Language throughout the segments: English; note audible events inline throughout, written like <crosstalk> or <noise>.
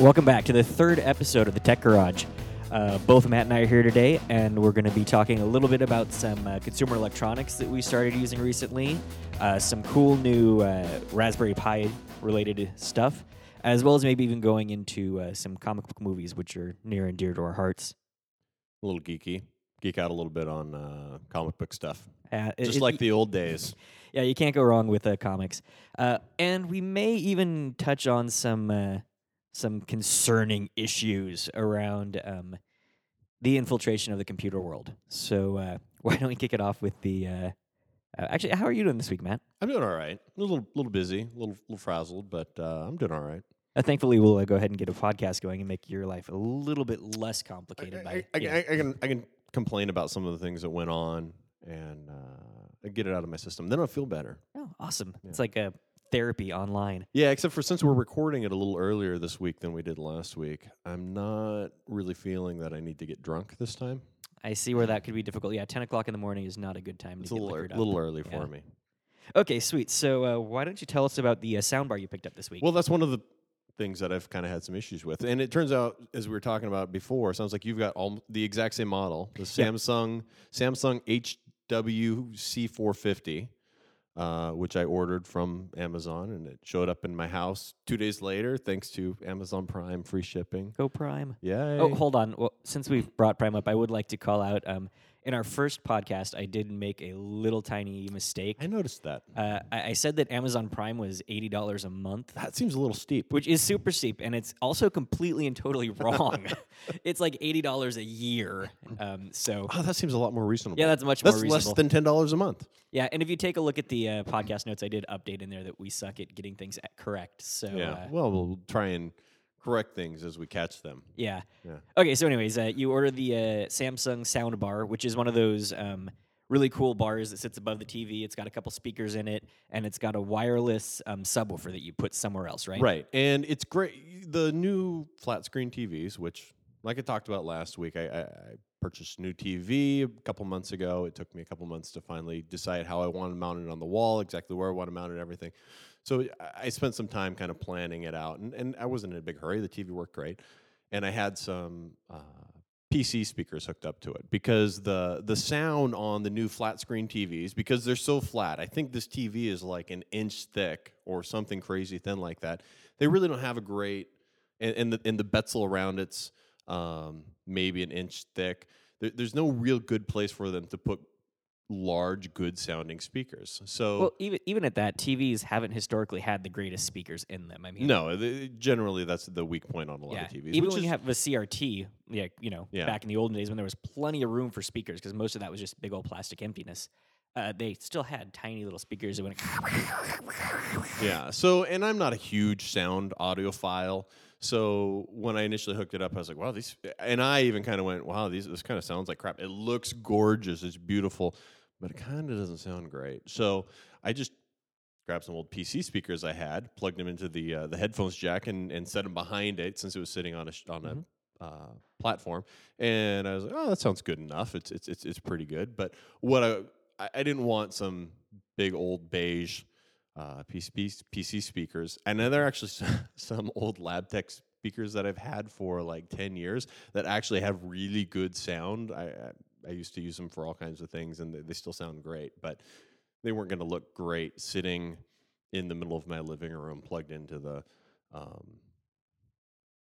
Welcome back to the third episode of the Tech Garage. Uh, both Matt and I are here today, and we're going to be talking a little bit about some uh, consumer electronics that we started using recently, uh, some cool new uh, Raspberry Pi related stuff, as well as maybe even going into uh, some comic book movies, which are near and dear to our hearts. a little geeky. Geek out a little bit on uh, comic book stuff, Uh, it- just it- like the old days. <laughs> Yeah, you can't go wrong with uh, comics. Uh, and we may even touch on some uh, some concerning issues around um, the infiltration of the computer world. So uh, <laughs> why don't we kick it off with the? Uh, uh, actually, how are you doing this week, Matt? I'm doing all right. A little, little busy, a little, little frazzled, but uh, I'm doing all right. Uh, thankfully, we'll uh, go ahead and get a podcast going and make your life a little bit less complicated. I, by I, yeah. I, I can, I can complain about some of the things that went on and uh, get it out of my system. Then I'll feel better. oh, awesome! It's like a therapy online. Yeah, except for since we're recording it a little earlier this week than we did last week, I'm not really feeling that I need to get drunk this time. I see where that could be difficult. Yeah, ten o'clock in the morning is not a good time It's to a get little, ear- liquored up. little early Yeah. for me. Okay, sweet. So uh, why don't you tell us about the uh, soundbar you picked up this week? Well, that's one of the things that I've kind of had some issues with. And it turns out, as we were talking about before, sounds like you've got all the exact same model, the Yeah. Samsung Samsung HWC450, uh, which I ordered from Amazon, and it showed up in my house two days later, thanks to Amazon Prime free shipping. Go Prime. Yeah. Oh, hold on. Well, since we've brought Prime up, I would like to call out. Um, in our first podcast, I did make a little tiny mistake. I noticed that. Uh, I, I said that Amazon Prime was eighty dollars a month, That seems a little steep. which is super steep, and it's also completely and totally <laughs> wrong. <laughs> it's like eighty dollars a year. Um, so Oh, that seems a lot more reasonable. yeah, that's much That's more reasonable. less than ten dollars a month. yeah, and if you take a look at the uh, podcast notes, I did update in there that we suck at getting things correct. So yeah. uh, well, we'll try and correct things as we catch them. Yeah. Yeah. Okay. So, anyways, uh, you order the uh, Samsung sound bar, which is one of those um, really cool bars that sits above the TV. It's got a couple speakers in it, and it's got a wireless um, subwoofer that you put somewhere else, right? Right. And it's great. The new flat screen TVs, which, like I talked about last week, I, I, I purchased a new TV a couple months ago. It took me a couple months to finally decide how I wanted to mount it on the wall, exactly where I want to mount it, everything. So I- spent some time kind of planning it out, and, and I wasn't in a big hurry. The TV worked great, and I had some. Uh, PC speakers hooked up to it because the the sound on the new flat screen TVs because they're so flat. I think this TV is like an inch thick or something crazy thin like that. They really don't have a great and, and the and the bezel around it's um, maybe an inch thick. There, there's no real good place for them to put large, good sounding speakers. So Well, even even at that, TVs haven't historically had the greatest speakers in them. I mean, no, the, generally that's the weak point on a lot Yeah. of TVs. Even when is- you have a CRT, yeah, you know, Yeah. back in the olden days when there was plenty of room for speakers, because most of that was just big old plastic emptiness. Uh, they still had tiny little speakers that went. <laughs> Yeah. So, and I'm not a huge sound audiophile. So when I initially hooked it up, I was like, "Wow, these," and I even kind of went, "Wow, these this kind of sounds like crap. It looks gorgeous, it's beautiful, but it kind of doesn't sound great." So I just grabbed some old PC speakers I had, plugged them into the uh, the headphones jack, and and set them behind it since it was sitting on a on a uh, platform. And I was like, "Oh, that sounds good enough. It's it's it's, it's pretty good." But what I I, didn't want some big old beige uh, PC, PC speakers. And then there are actually some, <laughs> some old Labtec speakers that I've had for like 10 years that actually have really good sound. I, I, used to use them for all kinds of things and they, they still sound great, but they weren't going to look great sitting in the middle of my living room plugged into the um,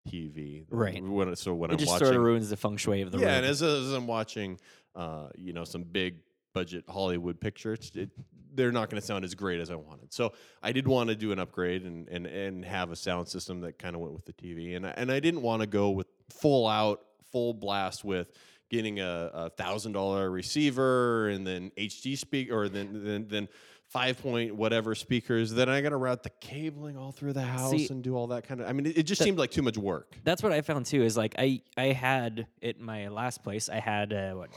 TV. Right. When, so when it I'm just watching sort of ruins the feng shui of the yeah, room. and as, as I'm watching, uh, you know, some big budget Hollywood picture, it's, it, they're not going to sound as great as I wanted. So I did want to do an upgrade and and and have a sound system that kind of went with the TV, and I, and I didn't want to go with full out, full blast with getting a, a thousand dollar receiver and then HD speak or then then then five point whatever speakers. Then I got to route the cabling all through the house See- and do all that kind of. I mean, it, it just That- seemed like too much work. That's what I found too. Is like I I had at my last place I had uh, what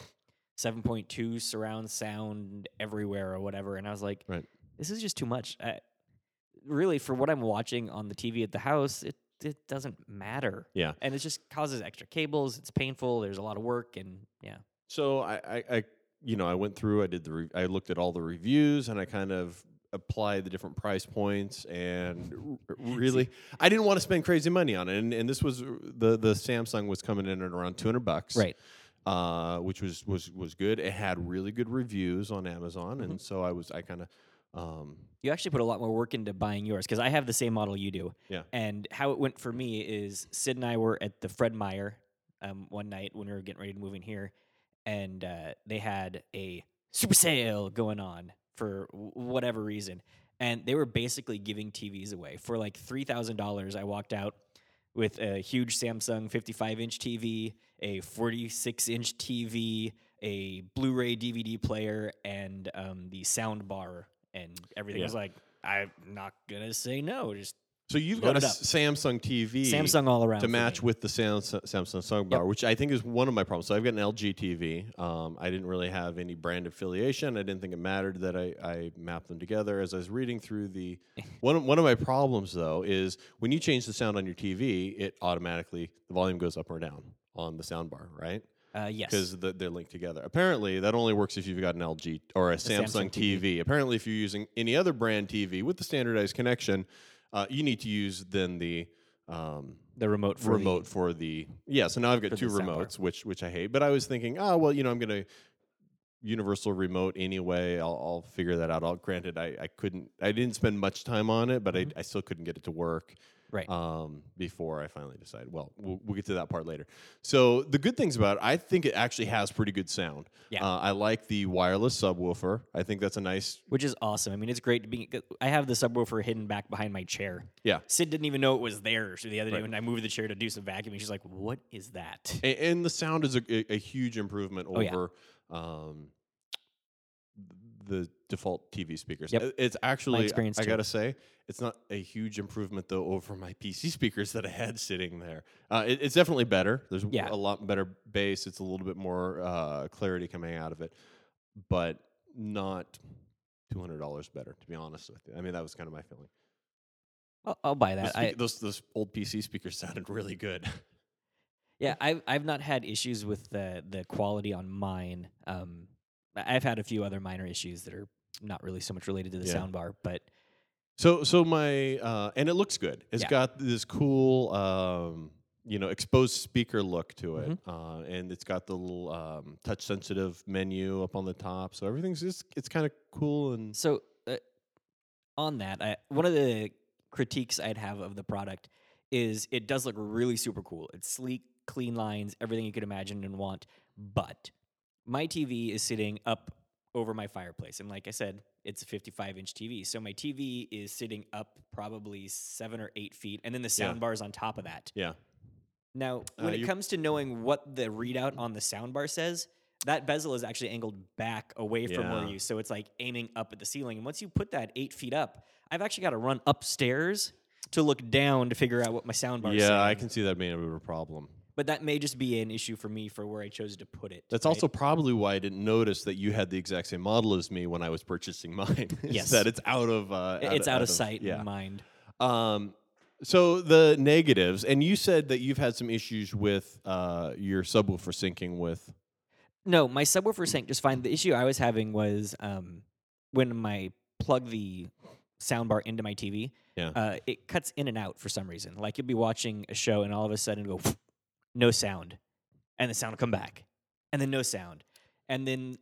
seven point two surround sound everywhere or whatever, and I was like, Right. this is just too much. I, really, for what I'm watching on the TV at the house, it it doesn't matter. Yeah. and it just causes extra cables. It's painful. There's a lot of work, and yeah, So I, I, I you know, I went through. I did the. Re- I looked at all the reviews, and I kind of applied the different price points and r- <laughs> really I didn't want to spend crazy money on it and, and this was the the Samsung was coming in at around 200 bucks Right. uh, which was was was good it had really good reviews on Amazon Mm-hmm. and so I was I kind of um, You actually put a lot more work into buying yours because I have the same model you do. Yeah. And how it went for me is Sid and I were at the Fred Meyer um, one night when we were getting ready to move in here, and uh, they had a super sale going on for w- whatever reason, and they were basically giving TVs away for like three thousand dollars. I walked out with a huge Samsung 55 inch TV, a 46 inch TV, a Blu-ray DVD player, and um, the sound bar and everything. Yeah. was like, I'm not gonna say no. Just so you've got a it up. S- Samsung TV Samsung all around to match me. with the Samsung, Samsung soundbar, which I think is one of my problems. So I've got an LG TV. Um, I didn't really have any brand affiliation. I didn't think it mattered that I, I mapped them together. As I was reading through the <laughs> one of, one of my problems though is when you change the sound on your TV, it automatically the volume goes up or down on the soundbar, right? Uh, yes. Because the, they're linked together. Apparently, that only works if you've got an LG or a, Samsung, Samsung TV. TV. Apparently, if you're using any other brand TV with the standardized connection, uh, you need to use then the um, the remote for the- remote for the yeah. So now I've got two the remotes, which which I hate. But I was thinking, oh well, you know, I'm gonna universal remote anyway. I'll, I'll figure that out. I'll, granted, I, I couldn't, I didn't spend much time on it, but Mm-hmm. I, I still couldn't get it to work right. um, before I finally decided. Well, well, we'll get to that part later. So the good things about it, I think it actually has pretty good sound. Yeah. Uh, I like the wireless subwoofer. I think that's a nice. which is awesome. I mean, it's great to be. I have the subwoofer hidden back behind my chair. Yeah. Sid didn't even know it was there. So the other day Right. when I moved the chair to do some vacuuming, she's like, "What is that?" And, and the sound is a, a, a huge improvement Oh, yeah. over um, the default TV speakers. Yep. It's actually, I too. gotta say, it's not a huge improvement though over my <laughs> PC speakers that I had sitting there. Uh, it- it's definitely better. There's Yeah. a lot better bass. It's a little bit more uh, clarity coming out of it, but not two hundred dollars better. To be honest with you, I mean that was kind of my feeling. I'll, I'll buy that. speak- I, those those old PC speakers <laughs> sounded really good. yeah, I've I've not had issues with the the quality on mine. Um, I- I've had a few other minor issues that are not really so much related to the Yeah. soundbar, but So so my uh, and it looks good. It's Yeah. got this cool um, you know exposed speaker look to it, Mm-hmm. uh, and it's got the little um, touch sensitive menu up on the top. So everything's just it's kind of cool and So, uh, on that, I, one of the critiques I'd have of the product is it does look really super cool. It's sleek, clean lines, everything you could imagine and want. But my TV is sitting up over my fireplace, and like I said, it's a 55 inch TV. So my TV is sitting up probably seven or eight feet, and then the Yeah. sound bar is on top of that. yeah. Now, Uh, when it comes to knowing what the readout on the soundbar says, that bezel is actually angled back away from where you, so it's like aiming up at the ceiling. And once you put that eight feet up, I've actually got to run upstairs to look down to figure out what my soundbar is. Yeah, I can see that being a bit of a problem. But that may just be an issue for me for where I chose to put it. That's right? also probably why I didn't notice that you had the exact same model as me when I was purchasing <laughs> mine. Yes. that it's out of uh, it's out, of sight Yeah. and mind. Um, so the negatives, and you said that you've had some issues with uh, your subwoofer syncing with. No, my subwoofer sank just fine. The issue I was having was um, when my plug the soundbar into my TV, Yeah. uh, it cuts in and out for some reason. Like you'll be watching a show and all of a sudden go no sound, and the sound will come back, and then no sound, and then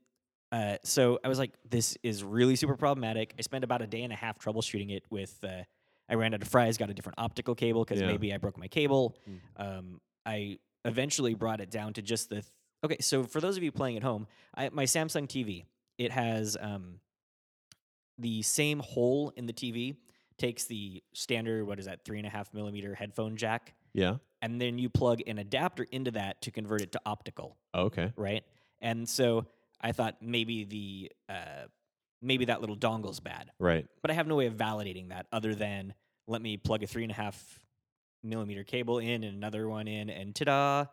uh, so I was like, this is really super problematic. I spent about a day and a half troubleshooting it with. Uh, I ran out of fries, got a different optical cable because Yeah. maybe I broke my cable. Mm. Um, I eventually brought it down to just the. Th- okay, so for those of you playing at home, I, my Samsung TV, it has um, the same hole in the TV. Takes the standard, what is that, three and a half millimeter headphone jack, Yeah. And then you plug an adapter into that to convert it to optical, Okay. right? And so I thought maybe the uh, maybe that little dongle's bad Right. but I have no way of validating that other than let me plug a three and a half millimeter cable in and another one in, and ta-da!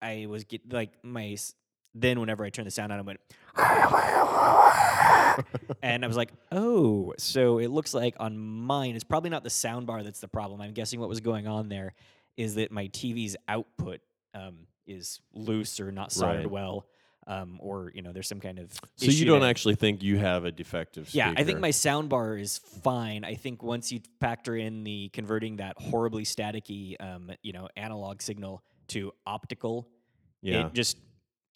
I was get like my then whenever I turned the sound on, I went. <laughs> and I was like, oh, so it looks like on mine, it's probably not the sound bar that's the problem. I'm guessing what was going on there is that my TV's output um, is loose or not soldered Right. well. um, or you know there's some kind of So you don't actually think you have a defective speaker? Yeah, I think my sound bar is fine. I think once you factor in the converting that horribly staticky, um, you know, analog signal to optical, yeah. it just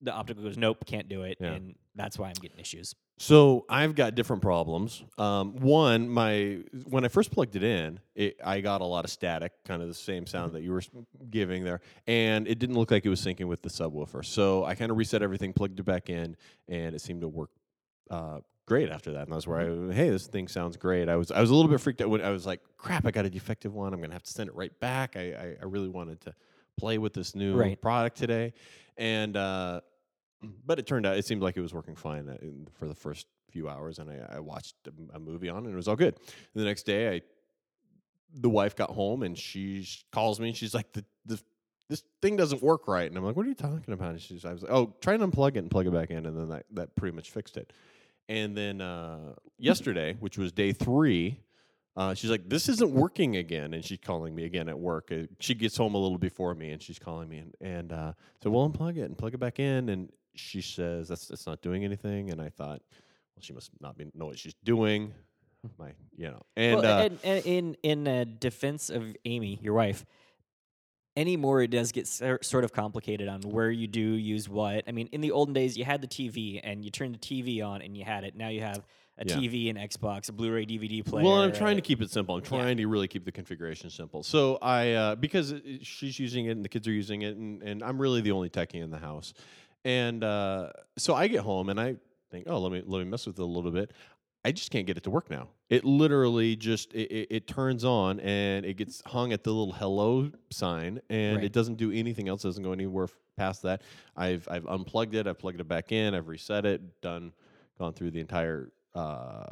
the optical goes nope, can't do it, Yeah. and that's why I'm getting issues. So I've got different problems. Um, one, my when I first plugged it in, it, I got a lot of static, kind of the same sound that you were giving there, and it didn't look like it was syncing with the subwoofer. So I kind of reset everything, plugged it back in, and it seemed to work uh, great after that. And that's where I, hey, this thing sounds great. I was I was a little bit freaked out when I was like, crap, I got a defective one. I'm gonna have to send it right back. I I, I really wanted to play with this new Right. product today, and. Uh, <clears throat> but it turned out it seemed like it was working fine uh, for the first few hours, and I, I watched a movie on, and it was all good. And the next day, I the wife got home and she calls me and she's like, the, the this thing doesn't work right, and I'm like, what are you talking about? And she's I was like, oh, try and unplug it and plug it back in, and then that that pretty much fixed it. And then uh, yesterday, which was day three. Uh, she's like, "This isn't working again," and she's calling me again at work. Uh, she gets home a little before me, and she's calling me, and, and uh, so well, unplug it and plug it back in. And she says that's that's not doing anything. And I thought, well, she must not be know what she's doing. My, you know, and, well, uh, and, and in in uh, defense of Amy, your wife, anymore it does get ser- sort of complicated on where you do use what. I mean, in the olden days, you had the TV and you turned the TV on and you had it. Now you have a Yeah. TV, an Xbox, a Blu-ray DVD player. Well, I'm trying uh, to keep it simple. I'm yeah. trying to really keep the configuration simple. So I, uh, because it- she's using it and the kids are using it, and, and I'm really the only techie in the house, and uh, so I get home and I think, oh, let me let me mess with it a little bit. I just can't get it to work now. It literally just it, it, it turns on and it gets hung at the little hello sign, and Right. it doesn't do anything else. Doesn't go anywhere f- past that. I've I've unplugged it. I've plugged it back in. I've reset it. Done. Gone through the entire uh,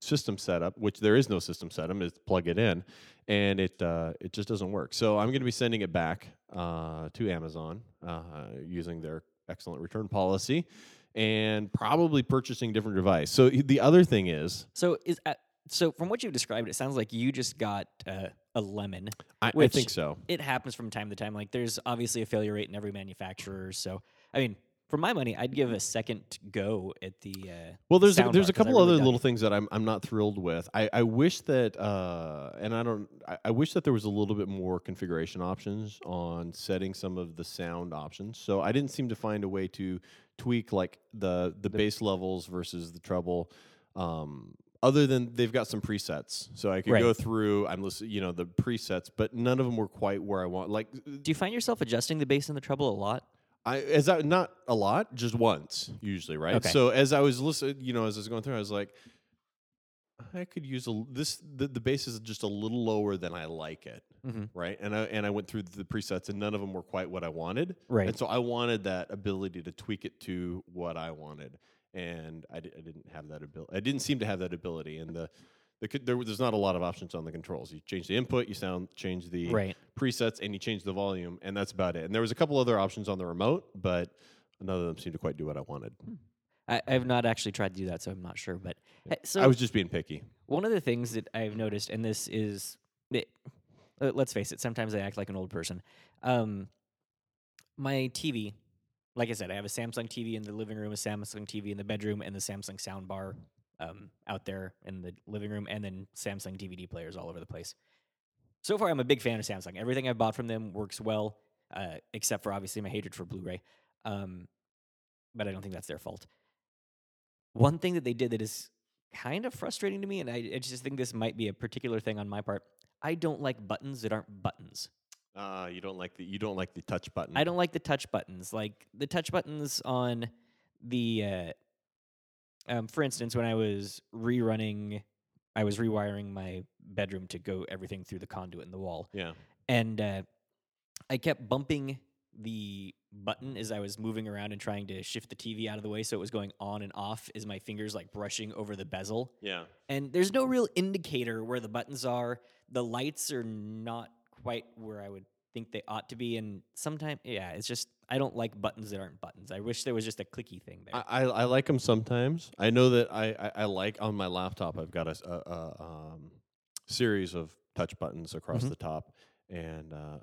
system setup, which there is no system setup, is plug it in, and it uh, it just doesn't work. So I'm going to be sending it back uh, to Amazon uh, using their excellent return policy, and probably purchasing different device. So the other thing is, So is uh, so from what you've described, it sounds like you just got uh, a lemon. I, I think so. It happens from time to time. Like there's obviously a failure rate in every manufacturer. So I mean, for my money, I'd give a second go at the. Uh, Well, there's a, there's a couple really other little it. things that I'm I'm not thrilled with. I, I wish that uh, and I don't I, I wish that there was a little bit more configuration options on setting some of the sound options. So I didn't seem to find a way to tweak like the the bass levels versus the treble. Um, other than they've got some presets, so I could Right. go through. I'm listening, you know, the presets, but none of them were quite where I want. Like Do you find yourself adjusting the bass and the treble a lot? I as I not a lot, just once usually, right? Okay. So as I was listening, you know, as I was going through, I was like, I could use a this. The, the bass is just a little lower than I like it, Mm-hmm. right? And I and I went through the presets, and none of them were quite what I wanted, Right. And so I wanted that ability to tweak it to what I wanted, and I, di- I didn't have that ability. I didn't seem to have that ability, and the. The, there, there's not a lot of options on the controls. You change the input, you sound, change the Right. presets and you change the volume, and that's about it. And there was a couple other options on the remote, but none of them seemed to quite do what I wanted. I, I've not actually tried to do that, so I'm not sure. But Yeah. so I was just being picky. one of the things that I've noticed, and this is, it, uh, let's face it, sometimes I act like an old person. Um, my TV, like I said, I have a Samsung TV in the living room, a Samsung TV in the bedroom, and the Samsung soundbar um, out there in the living room, and then Samsung DVD players all over the place. So far, I'm a big fan of Samsung. Everything I've bought from them works well, uh, except for obviously my hatred for Blu-ray. Um, but I don't think that's their fault. One thing that they did that is kind of frustrating to me, and I, I just think this might be a particular thing on my part. I don't like buttons that aren't buttons. Uh, you don't like the you don't like the touch button. I don't like the touch buttons. Like the touch buttons on the, uh, um, for instance, when I was rerunning, I was rewiring my bedroom to go everything through the conduit in the wall, Yeah. and uh, I kept bumping the button as I was moving around and trying to shift the TV out of the way so it was going on and off as my fingers like brushing over the bezel. Yeah. And there's no real indicator where the buttons are. The lights are not quite where I would think they ought to be. And sometimes, yeah, it's just, I don't like buttons that aren't buttons. I wish there was just a clicky thing there. I, I, I like them sometimes. I know that I, I, I like on my laptop. I've got a a um, series of touch buttons across Mhm. the top, and uh,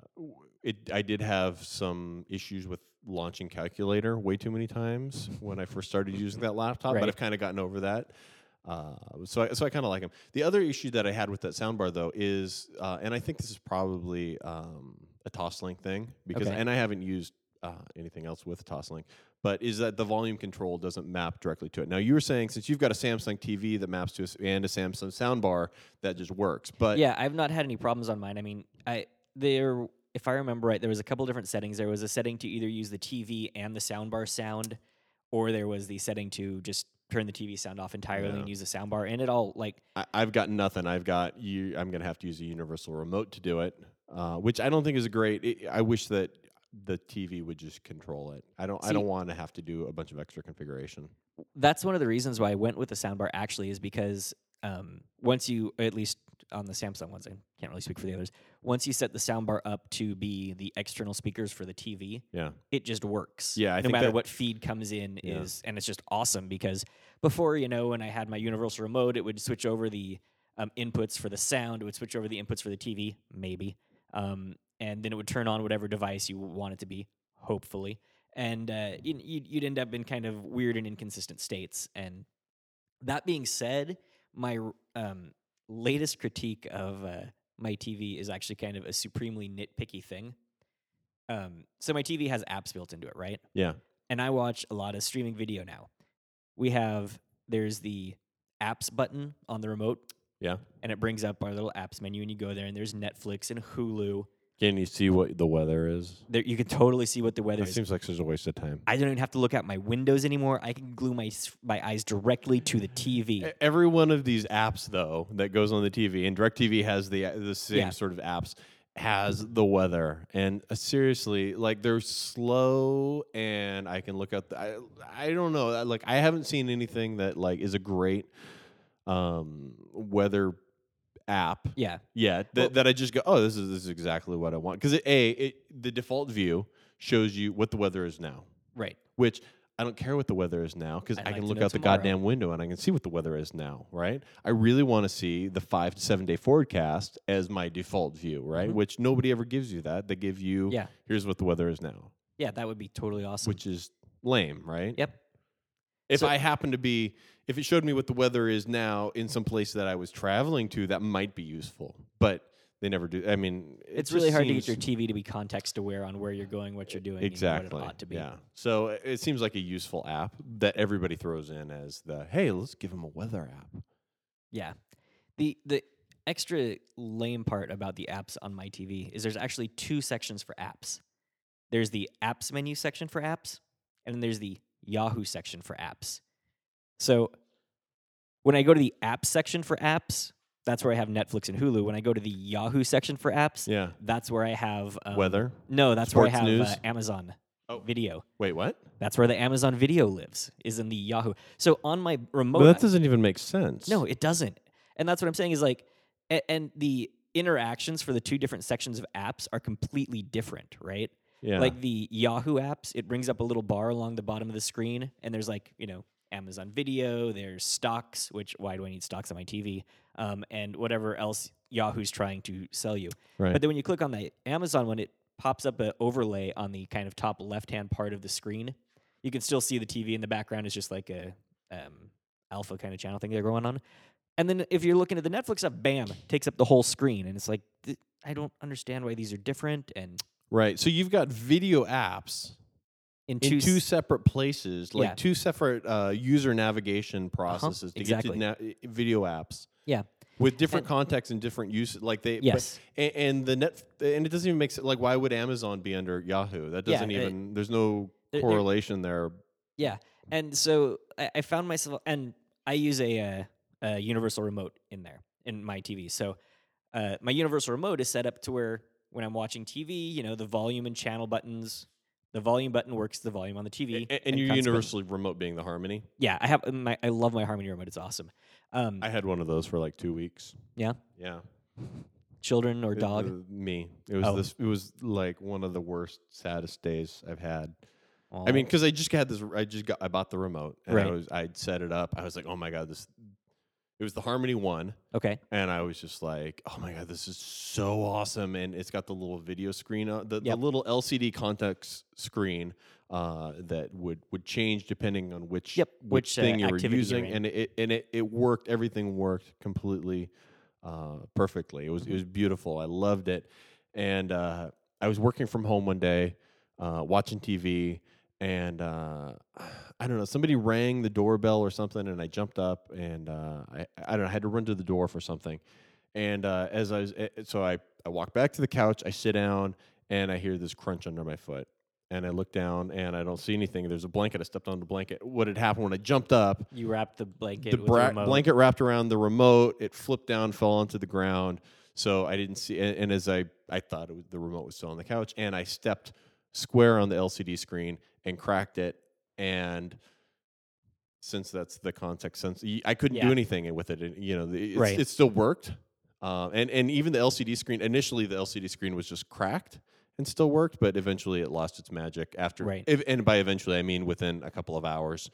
it I did have some issues with launching calculator way too many times when I first started using that laptop, Right. but I've kind of gotten over that. Uh, so I, so I kind of like them. The other issue that I had with that soundbar though is, uh, and I think this is probably um, a Toslink thing because, Okay. and I haven't used uh, anything else with Toslink, but is that the volume control doesn't map directly to it. Now you were saying since you've got a Samsung TV that maps to a, and a Samsung soundbar that just works, but yeah, I've not had any problems on mine. I mean, I there if I remember right, there was a couple different settings. There was a setting to either use the TV and the soundbar sound, or there was the setting to just turn the TV sound off entirely Yeah. and use the soundbar. And it all like I, I've got nothing. I've got you. I'm going to have to use a universal remote to do it, uh, which I don't think is a great. i I wish that the TV would just control it. I don't. I don't want to have to do a bunch of extra configuration. that's one of the reasons why I went with the soundbar actually is because um, once you at least on the Samsung ones, I can't really speak for the others. Once you set the soundbar up to be the external speakers for the TV, Yeah. it just works. Yeah, I no matter that- what feed comes in Yeah. is, and it's just awesome because before you know, when I had my universal remote, it would switch over the um, inputs for the sound, it would switch over the inputs for the TV, maybe, um, and then it would turn on whatever device you want it to be, hopefully, and uh, you'd, you'd end up in kind of weird and inconsistent states. And that being said, my um, latest critique of uh, my TV is actually kind of a supremely nitpicky thing. Um, so my TV has apps built into it, right? Yeah. And I watch a lot of streaming video now. We have there's the apps button on the remote, Yeah. and it brings up our little apps menu, and you go there, and there's Netflix and Hulu. Can you see what the weather is? There, you can totally see what the weather That is. seems like such a waste of time. I don't even have to look out my windows anymore. I can glue my s- my eyes directly to the TV. Every one of these apps, though, that goes on the TV, and DirecTV has the the same Yeah. sort of apps, has the weather. And uh, seriously, like they're slow, and I can look at. The, I I don't know. Like I haven't seen anything that like is a great um, weather app Yeah, Yeah. that, Well- that I just go, oh, this is this is exactly what I want. Because a it, the default view shows you what the weather is now right. which I don't care what the weather is now because I'd like can look out the goddamn window and I can see what the weather is now, right? I really want to see the five to seven day forecast as my default view, right? Mhm. Which nobody ever gives you that. They give you, Yeah, here's what the weather is now, yeah, that would be totally awesome. which is lame, right? yep. If So- I happen to be, if it showed me what the weather is now in some place that I was traveling to, that might be useful. But they never do. I mean, it It's really hard to get your TV to be context aware on where you're going, what you're doing, Exactly. and what it ought to be. Yeah. So it- it seems like a useful app that everybody throws in as the hey, let's give them a weather app. Yeah. The the extra lame part about the apps on my TV is there's actually two sections for apps. There's the apps menu section for apps, and then there's the Yahoo section for apps. So when I go to the apps section for apps, that's where I have Netflix and Hulu. When I go to the Yahoo section for apps, Yeah. that's where I have um, weather. No, that's where I have news? uh, Amazon Oh. Video. Wait, what? That's where the Amazon Video lives. Is in the Yahoo. So on my remote, Well, that doesn't even make sense. no, it doesn't. And that's what I'm saying is like, a- and the interactions for the two different sections of apps are completely different, right? Yeah. Like the Yahoo apps, it brings up a little bar along the bottom of the screen, and there's like, you know, Amazon Video, there's stocks, which why do I need stocks on my TV? Um, and whatever else Yahoo's trying to sell you. right. But then when you click on the Amazon one, it pops up an overlay on the kind of top left hand part of the screen. You can still see the TV in the background is just like a um, alpha kind of channel thing they're going on. And then if you're looking at the Netflix app, bam, takes up the whole screen, and it's like th- I don't understand why these are different. And right. So you've got video apps in in two, two separate places, like Yeah. two separate uh, user navigation processes to exactly. get to na- video apps. Yeah. With different And- contexts and different uses, like they, but- yes, and, and the net, and it doesn't even make sense. Like, why would Amazon be under Yahoo? That doesn't it- even. There's no there- correlation there. yeah. And so I, I found myself, and I use a, uh a universal remote in there in my TV. So uh, my universal remote is set up to where when I'm watching TV, you know, the volume and channel buttons, the volume button works the volume on the TV. A- and, your consequent- universal remote being the Harmony. Yeah, I have my. I love my Harmony remote. It's awesome. Um, I had one of those for like two weeks. yeah, Yeah, children or It- dog. uh, me. It was Oh. this. It was like one of the worst, saddest days I've had. I mean, because I just had this. I just got. I bought the remote and I Right. was. I'd set it up. I was like, oh my god, this. It was the Harmony One, Okay. and I was just like, "Oh my god, this is so awesome!" And it's got the little video screen, uh, the, Yep. the little LCD context screen uh, that would would change depending on which Yep, which, which, uh, thing you were using, and it and it, it worked. Everything worked completely uh, perfectly. It was Mm-hmm. it was beautiful. I loved it, and uh, I was working from home one day, uh, watching TV, and uh, I don't know. Somebody rang the doorbell or something, and I jumped up, and uh, I I don't know. I had to run to the door for something, and uh, as I was, eh, so I I walk back to the couch. I sit down, and I hear this crunch under my foot. And I look down and I don't see anything. There's a blanket. I stepped on the blanket. What had happened when I jumped up? You wrapped the blanket the bra- the blanket wrapped around the remote. It flipped down, fell onto the ground. So I didn't see. And, and as I, I thought it was, the remote was still on the couch, and I stepped square on the LCD screen and cracked it. And since that's the context sense, y- I couldn't do anything with it. You know, it's, Right. it still worked. Uh, and and even the LCD screen initially, the LCD screen was just cracked and still worked, but eventually it lost its magic after. Right. if- and by eventually, I mean within a couple of hours.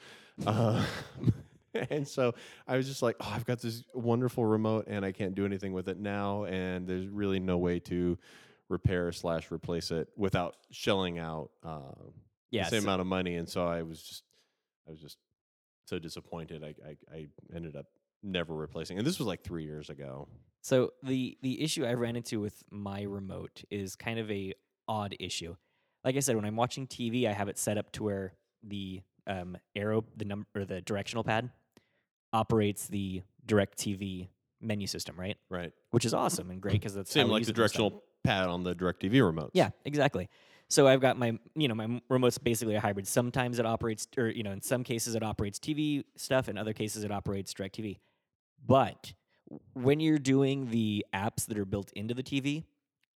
Uh, <laughs> and so I was just like, oh, I've got this wonderful remote, and I can't do anything with it now, and there's really no way to repair slash replace it without shelling out uh, yeah. the same so- amount of money. And so I was just, I was just so disappointed. I, I, I ended up never replacing. And this was like three years ago. So the the issue I ran into with my remote is kind of a odd issue. Like I said, when I'm watching TV, I have it set up to where the um, arrow, the number, or the directional pad, operates the DirecTV menu system, right? Right. Which is awesome and great because that's Same like the directional pad on the DirecTV remote. Yeah, exactly. So I've got my, you know, my remote's basically a hybrid. Sometimes it operates, or you know, in some cases it operates TV stuff, in other cases it operates DirecTV. But when you're doing the apps that are built into the TV,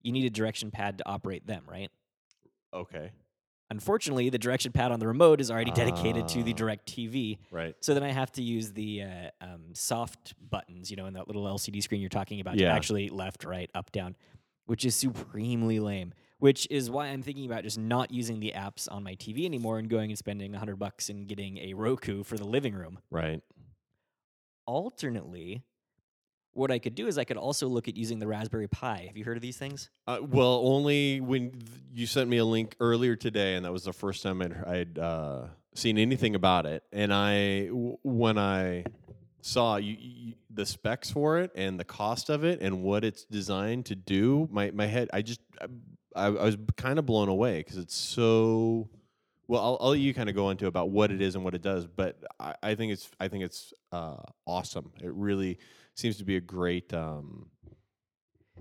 you need a direction pad to operate them, right? Okay. Unfortunately, the direction pad on the remote is already dedicated to the Ah. DirecTV. Right. So then I have to use the uh, um, soft buttons, you know, in that little LCD screen you're talking about, Yeah. to actually left, right, up, down, which is supremely lame. Which is why I'm thinking about just not using the apps on my TV anymore and going and spending a hundred bucks and getting a Roku for the living room. Right. Alternately, what I could do is I could also look at using the Raspberry Pi. Have you heard of these things? Uh, well, only when th- you sent me a link earlier today, and that was the first time I'd, I'd uh, seen anything about it. And I, w- when I saw you, you, the specs for it and the cost of it and what it's designed to do, my my head, I just, I, I was kind of blown away because it's so. Well, I'll, I'll let you kind of go into about what it is and what it does, but I, I think it's I think it's uh, awesome. It really seems to be a great. Um,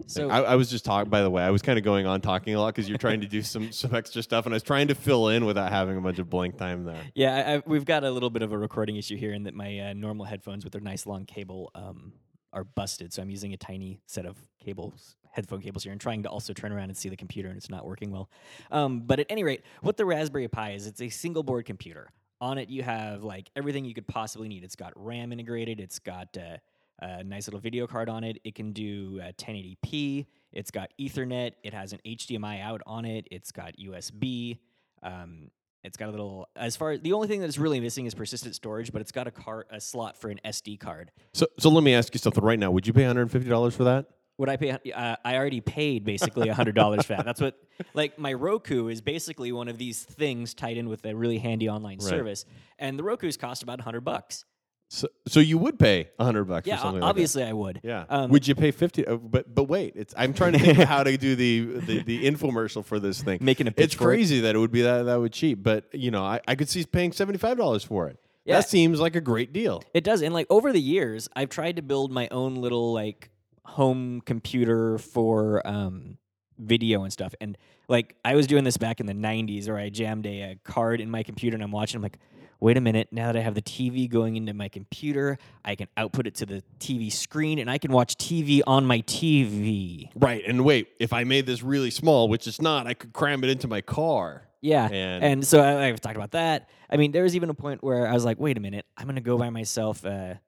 So I, I was just talking. By the way, I was kind of going on talking a lot because you're trying to do <laughs> some some extra stuff, and I was trying to fill in without having a bunch of blank time there. Yeah, I, I, we've got a little bit of a recording issue here in that my uh, normal headphones with their nice long cable um, are busted. So I'm using a tiny set of cables, headphone cables here, and trying to also turn around and see the computer, and it's not working well. Um, but at any rate, what the Raspberry Pi is, it's a single board computer. On it, you have like everything you could possibly need. It's got RAM integrated. It's got uh, a nice little video card on it. It can do uh, 1080p. It's got Ethernet. It has an HDMI out on it. It's got USB. Um, it's got a little. As far the only thing that's really missing is persistent storage, but it's got a card, a slot for an SD card. So, so let me ask you something right now. Would you pay 150 dollars for that? Would I pay? Uh, I already paid basically hundred dollars for that. That's what. Like my Roku is basically one of these things tied in with a really handy online Right. service, and the Roku's cost about hundred bucks. So, so you would pay 100 bucks Yeah, for something o- like obviously I would. Yeah. Um, would you pay 50? uh, But but wait, it's I'm trying to think how to do the, the the infomercial for this thing. <laughs> Making a pitch It's for it. crazy that it would be that that would cheap, but you know I, I could see paying 75 dollars for it. Yeah. That seems like a great deal. It does. And like over the years, I've tried to build my own little like home computer for um video and stuff. And like I was doing this back in the 90s where I jammed a, a card in my computer and I'm watching I'm like wait a minute, now that I have the TV going into my computer, I can output it to the TV screen and I can watch TV on my TV. Right. And wait, if I made this really small, which it's not, I could cram it into my car. Yeah. And- And, so I, I've talked about that. I mean, there was even a point where I was like, wait a minute, I'm going to go buy myself a,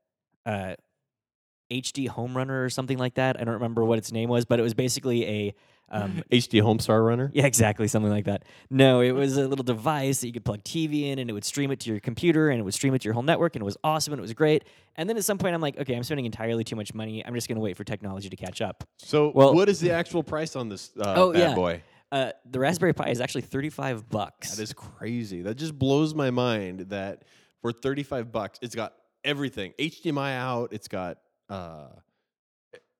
a HD home runner or something like that. I don't remember what its name was, but it was basically a Um, <laughs> HD Homestar Runner. yeah, exactly, something like that. No, it was a little device that you could plug TV in, and it would stream it to your computer, and it would stream it to your whole network, and it was awesome, and it was great. And then at some point, I'm like, okay, I'm spending entirely too much money. I'm just going to wait for technology to catch up. So, Well- what is the actual price on this uh, Oh, bad yeah. boy? Uh, the Raspberry Pi is actually 35 bucks. That is crazy. That just blows my mind that for 35 bucks, it's got everything. HDMI out, it's got uh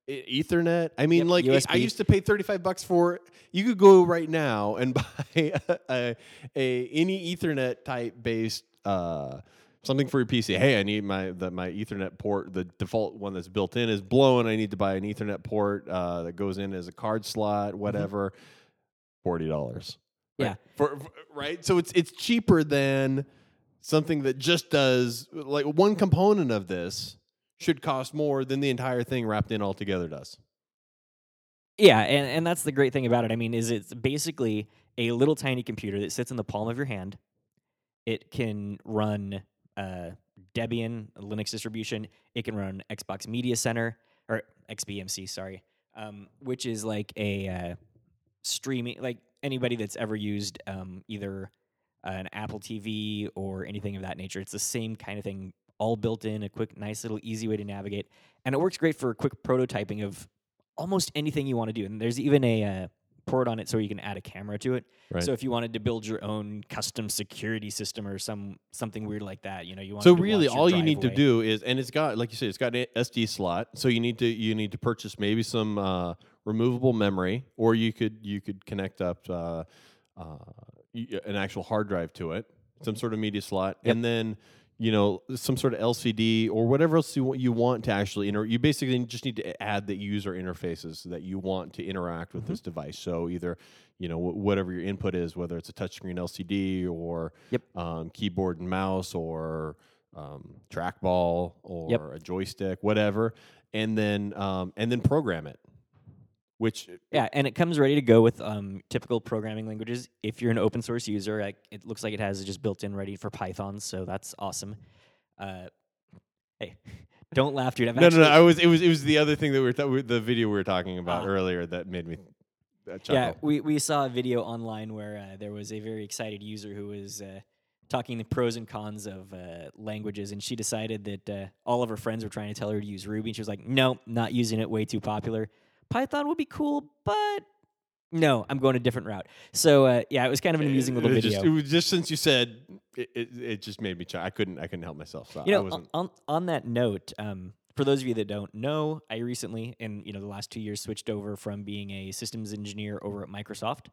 Ethernet. I mean, Yep, like I used to pay 35 bucks for you could go right now and <laughs> buy a, a, a any Ethernet type based uh something for your PC. Hey, I need my the, my Ethernet port. The default one that's built in is blown. I need to buy an Ethernet port uh, that goes in as a card slot, whatever. Forty dollars. Yeah. For, for- right. So it's it's cheaper than something that just does like one component of this should cost more than the entire thing wrapped in altogether does. Yeah, and, and that's the great thing about it. I mean, is it's basically a little tiny computer that sits in the palm of your hand. It can run uh, Debian, a Linux distribution. It can run Xbox Media Center or XBMC, sorry, um, which is like a uh, streaming. Like anybody that's ever used um, either an Apple TV or anything of that nature, it's the same kind of thing, all built in. A quick, nice little, easy way to navigate, and it works great for quick prototyping of almost anything you want to do. And there's even a uh, port on it so you can add a camera to it. Right. So if you wanted to build your own custom security system or some something weird like that, you know, you want So really, all you need to do. do is, and it's got, like you said, it's got an SD slot. So you need to you need to purchase maybe some uh, removable memory, or you could you could connect up uh, uh, an actual hard drive to it, some sort of media slot, Yep. and then you know some sort of LCD or whatever else you want, you want to actually inter. You basically just need to add the user interfaces that you want to interact with Mm-hmm. this device. So either you know wh- whatever your input is, whether it's a touchscreen LCD or Yep. um, keyboard and mouse or um, trackball or Yep. a joystick, whatever, and then um, and then program it. Which Yeah, and it comes ready to go with um, typical programming languages. If you're an open source user, like, it looks like it has it just built in ready for Python, so that's awesome. Uh, hey, <laughs> don't laugh, dude. I've no, no, no. I was it was it was the other thing that we were ta- the video we were talking about Ah. earlier that made me uh, chuckle. Yeah, we, we saw a video online where uh, there was a very excited user who was uh, talking the pros and cons of uh, languages, and she decided that uh, all of her friends were trying to tell her to use Ruby, and she was like, "No, not using it. Way too popular. Python would be cool, but no, I'm going a different route." So uh, yeah, it was kind of an amusing little it, video. Just, it was just since you said it, it, it just made me chuckle. I couldn't I couldn't help myself. So you I know, on, on that note, um, for those of you that don't know, I recently, in you know the last two years, switched over from being a systems engineer over at Microsoft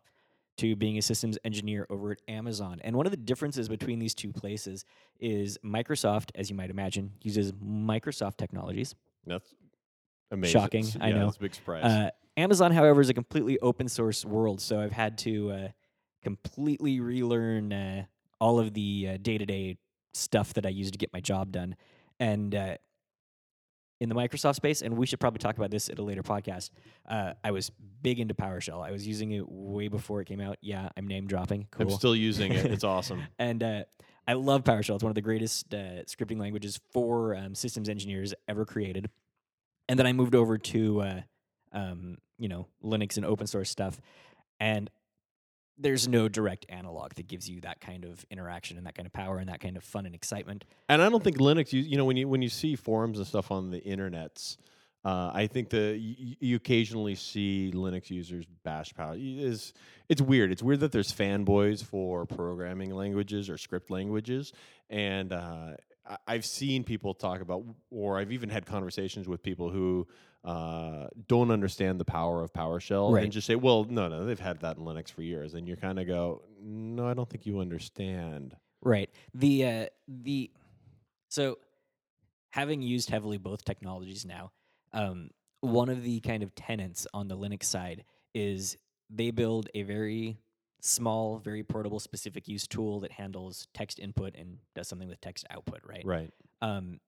to being a systems engineer over at Amazon. And one of the differences between these two places is Microsoft, as you might imagine, uses Microsoft technologies. That's amazing. Shocking, It's- I know. It's a big surprise. Uh, Amazon, however, is a completely open source world, so I've had to uh, completely relearn uh, all of the day to day stuff that I use to get my job done. And uh, in the Microsoft space, and we should probably talk about this at a later podcast. Uh, I was big into PowerShell. I was using it way before it came out. Yeah, I'm name dropping. Cool. I'm still using it. It's <laughs> awesome. and uh, I love PowerShell. It's one of the greatest uh, scripting languages for um, systems engineers ever created. And then I moved over to uh, um, you know Linux and open source stuff, and there's no direct analog that gives you that kind of interaction and that kind of power and that kind of fun and excitement. And I don't think Linux. You, you know, when you when you see forums and stuff on the internets, uh, I think the you, you occasionally see Linux users bash power. Is it's weird. It's weird that there's fanboys for programming languages or script languages, and uh, I've seen people talk about, or I've even had conversations with people who uh, don't understand the power of PowerShell Right. and just say, "Well, no, no, they've had that in Linux for years," and you kind of go, "No, I don't think you understand." Right. The uh, the so having used heavily both technologies now, um, one of the kind of tenants on the Linux side is they build a very small, very portable, specific use tool that handles text input and does something with text output. Right. Right. Um,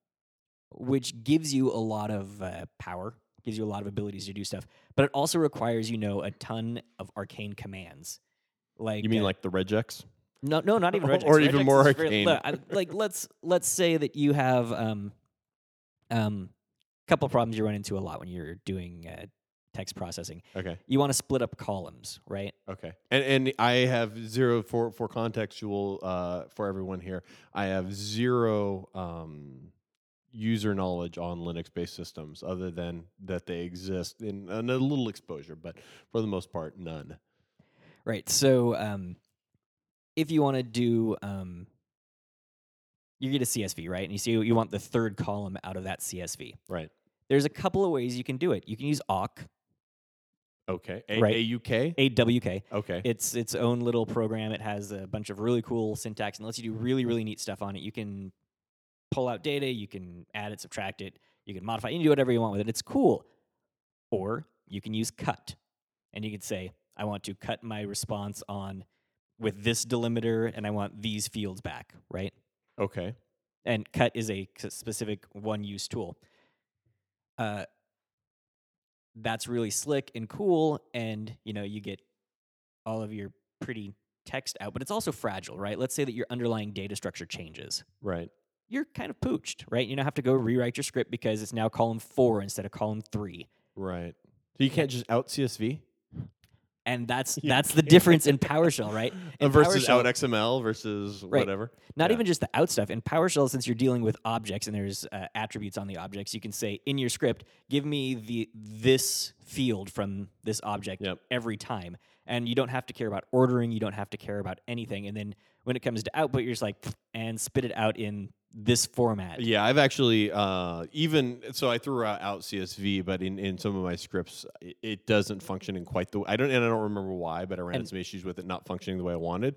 which gives you a lot of uh, power, gives you a lot of abilities to do stuff, but it also requires you know a ton of arcane commands. Like You mean uh, like the regex? no, no, not even regex. <laughs> Or regex. even more arcane. look, I- like let's let's say that you have um um couple problems you run into a lot when you're doing uh, text processing. Okay. You want to split up columns, right? Okay. And and I have zero for for contextual uh, for everyone here. I have zero um, user knowledge on Linux based systems other than that they exist in and a little exposure, but for the most part, none. Right. So um, if you want to do, um, you get a CSV, right? And you see you want the third column out of that CSV. Right. There's a couple of ways you can do it. You can use awk, Okay. A Right. AUK. AWK. Okay. It's its own little program. It has a bunch of really cool syntax and lets you do really, really neat stuff on it. You can pull out data, you can add it, subtract it, you can modify, you can do whatever you want with it. It's cool. Or you can use cut. And you can say, I want to cut my response on with this delimiter and I want these fields back, right? okay. And cut is a specific one use tool. Uh, that's really slick and cool. And, you know, you get all of your pretty text out, but it's also fragile, right? Let's say that your underlying data structure changes. Right. You're kind of pooched, right? You don't have to go rewrite your script because it's now column four instead of column three. Right. So you can't just out CSV And that's <laughs> You that's the difference in PowerShell, right? <laughs> In versus PowerShell- out XML versus Right. whatever. Not Yeah. even just the out stuff. In PowerShell, since you're dealing with objects and there's uh, attributes on the objects, you can say in your script, give me the this field from this object Yep. every time, and you don't have to care about ordering. You don't have to care about anything. And then when it comes to output, you're just like and spit it out in this format. Yeah, I've actually uh, even so I threw out, out CSV, but in, in some of my scripts, it, it doesn't function in quite the. I don't and I don't remember why, but I ran And- into some issues with it not functioning the way I wanted,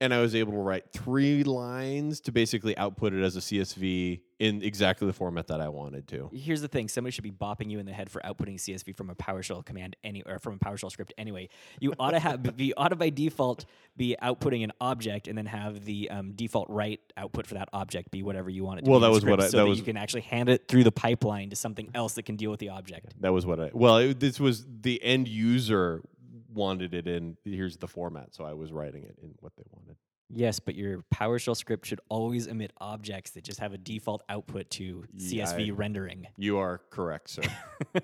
and I was able to write three lines to basically output it as a CSV in exactly the format that I wanted to. Here's the thing: somebody should be bopping you in the head for outputting CSV from a PowerShell command any or from a PowerShell script anyway. You ought to <laughs> have you ought to by default be outputting an object and then have the um, default write output for that object be whatever you want it to Well, be. in that was what I- so that that was- you can actually hand it through the pipeline to something else that can deal with the object. That was what I. Well, it, this was the end user wanted it in. Here's the format, so I was writing it in what they wanted. Yes, but your PowerShell script should always emit objects that just have a default output to Yeah, CSV I- rendering. You are correct, sir. <laughs>